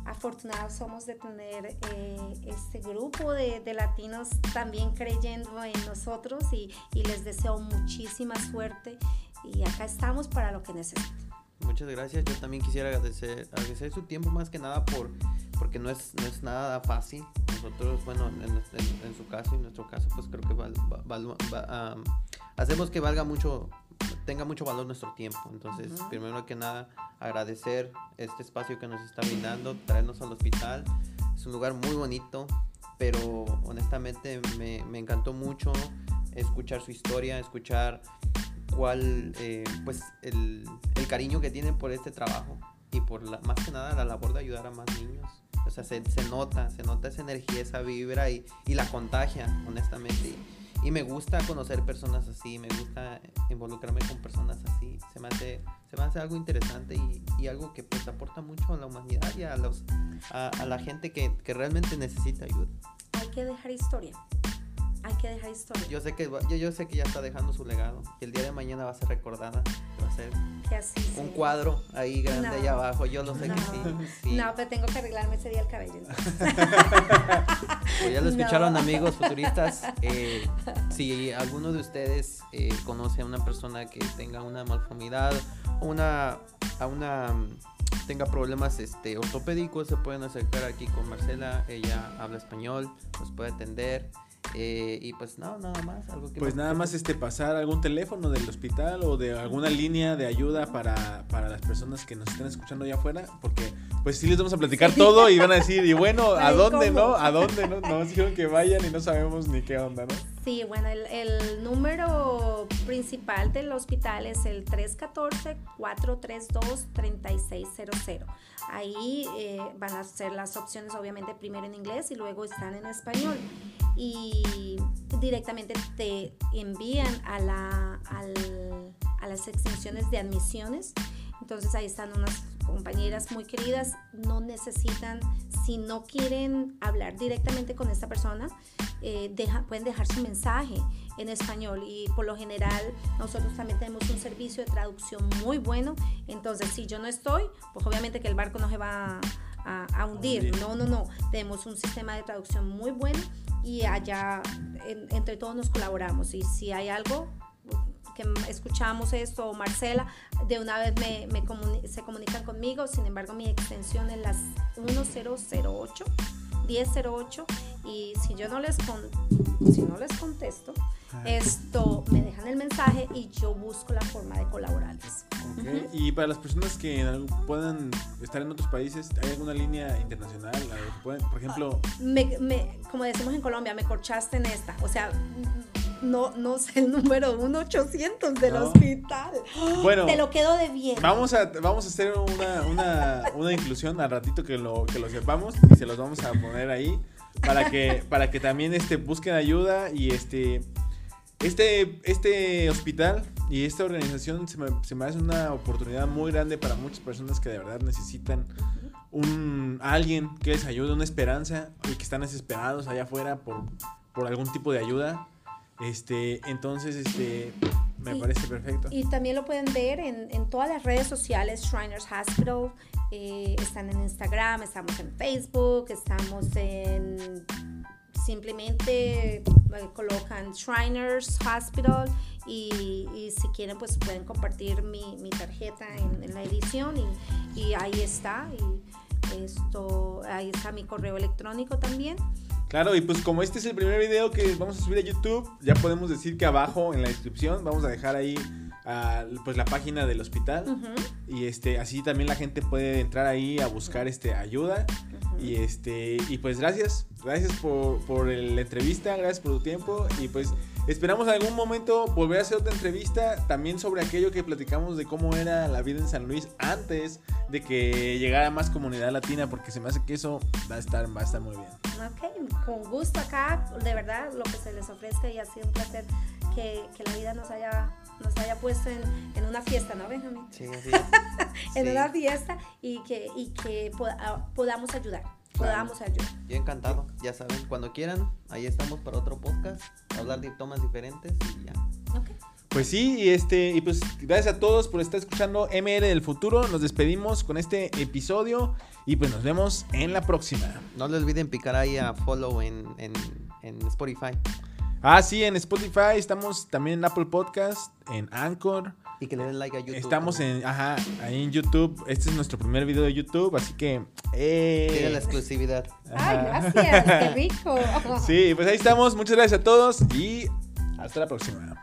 afortunados somos de tener eh, este grupo de, de, latinos también creyendo en nosotros y, y les deseo muchísima suerte y acá estamos para lo que necesiten. Muchas gracias. Yo también quisiera agradecer, agradecer su tiempo más que nada por porque no es, no es nada fácil. Nosotros, bueno, en, en, su caso y en nuestro caso, pues creo que val, hacemos que valga mucho, tenga mucho valor nuestro tiempo. Entonces, primero que nada, agradecer este espacio que nos está brindando, traernos al hospital. Es un lugar muy bonito, pero honestamente me, me encantó mucho escuchar su historia, escuchar cuál, eh, pues, el, el, cariño que tienen por este trabajo y por la, más que nada la labor de ayudar a más niños. O sea, se, se nota, se nota esa energía, esa vibra y, y la contagia, honestamente. Y, y, me gusta conocer personas así, me gusta involucrarme con personas así. Se me hace, se me hace algo interesante y, y algo que pues aporta mucho a la humanidad y a, los, a, a la gente que, que realmente necesita ayuda. Hay que dejar historia hay que dejar historia. Yo sé que yo, yo sé que ya está dejando su legado y el día de mañana va a ser recordada, va a ser un cuadro ahí grande ahí abajo, yo lo sé que sí, No, pero tengo que arreglarme ese día el cabello. (laughs) (laughs) pues ya lo escucharon amigos futuristas, eh, si alguno de ustedes eh, conoce a una persona que tenga una malformidad una a una tenga problemas este ortopédicos se pueden acercar aquí con Marcela, ella habla español, nos puede atender. Eh, y pues no, nada más. Algo que pues nada más este, pasar algún teléfono del hospital o de alguna línea de ayuda para, para las personas que nos estén escuchando allá afuera, porque pues sí les vamos a platicar todo y van a decir, y bueno, (laughs) ¿a dónde no? ¿A dónde no? Nos dijeron que vayan y no sabemos ni qué onda, ¿no? Sí, bueno, el, el número principal del hospital es el 314-432-3600. Ahí eh, van a ser las opciones, obviamente, primero en inglés y luego están en español. Y directamente te envían a, la, a las extensiones de admisiones. Entonces ahí están unas compañeras muy queridas. No necesitan, si no quieren hablar directamente con esta persona, eh, pueden dejar su mensaje en español. Y por lo general nosotros también tenemos un servicio de traducción muy bueno, entonces si yo no estoy, pues obviamente que el barco no se va a, hundir, no, no, no, tenemos un sistema de traducción muy bueno y allá entre todos nos colaboramos. Y si hay algo que escuchamos esto o Marcela, de una vez me, se comunican conmigo, sin embargo mi extensión es las 1008. 1008 y si yo no les si no les contesto ah. esto me dejan el mensaje y yo busco la forma de colaborarles. Y para las personas que puedan estar en otros países hay alguna línea internacional por ejemplo como decimos en Colombia me corchaste en esta o sea no, no sé el número 1800 del hospital. Bueno, te lo quedo de bien. Vamos a, vamos a hacer una, una, inclusión al ratito que lo, que lo sepamos y se los vamos a poner ahí para que, para que también este, busquen ayuda y este, este, este hospital y esta organización se me, se me hace una oportunidad muy grande para muchas personas que de verdad necesitan un alguien que les ayude, una esperanza y que están desesperados allá afuera por, por algún tipo de ayuda. Este, entonces, este, me parece perfecto. Y también lo pueden ver en, en todas las redes sociales, Shriners Hospital. Eh, están en Instagram, estamos en Facebook, estamos en simplemente eh, colocan Shriners Hospital y, y, si quieren pues pueden compartir mi, mi tarjeta en, en, la edición y, y ahí está y esto ahí está mi correo electrónico también Claro, y pues como este es el primer video que vamos a subir a YouTube, ya podemos decir que abajo en la descripción vamos a dejar ahí pues la página del hospital. Y este así también la gente puede entrar ahí a buscar este ayuda. Y este y pues gracias gracias por, por la entrevista gracias por tu tiempo. Y pues esperamos en algún momento volver a hacer otra entrevista también sobre aquello que platicamos de cómo era la vida en San Luis antes de que llegara más comunidad latina porque se me hace que eso va a estar va a estar muy bien ok con gusto acá de verdad lo que se les ofrezca y ha sido un placer que, que la vida nos haya nos haya puesto en, en una fiesta, ¿no, Benjamín? Sí, sí. (laughs) en una fiesta y que, y que ah, podamos ayudar. Podamos ayudar. Yo encantado, ya saben, cuando quieran, ahí estamos para otro podcast, hablar de tomas diferentes y ya. Okay. Pues sí, y este, y pues gracias a todos por estar escuchando MR del futuro. Nos despedimos con este episodio y pues nos vemos en la próxima. No le olviden picar ahí a follow en, en, en Spotify. Ah, sí, en Spotify, estamos también en Apple Podcast, en Anchor. Y que le den like a YouTube. Estamos en, ajá, ahí en YouTube. Este es nuestro primer video de YouTube, así que. Eh. Tiene la exclusividad. Ay, gracias, qué rico. (laughs) sí, pues ahí estamos. Muchas gracias a todos y hasta la próxima.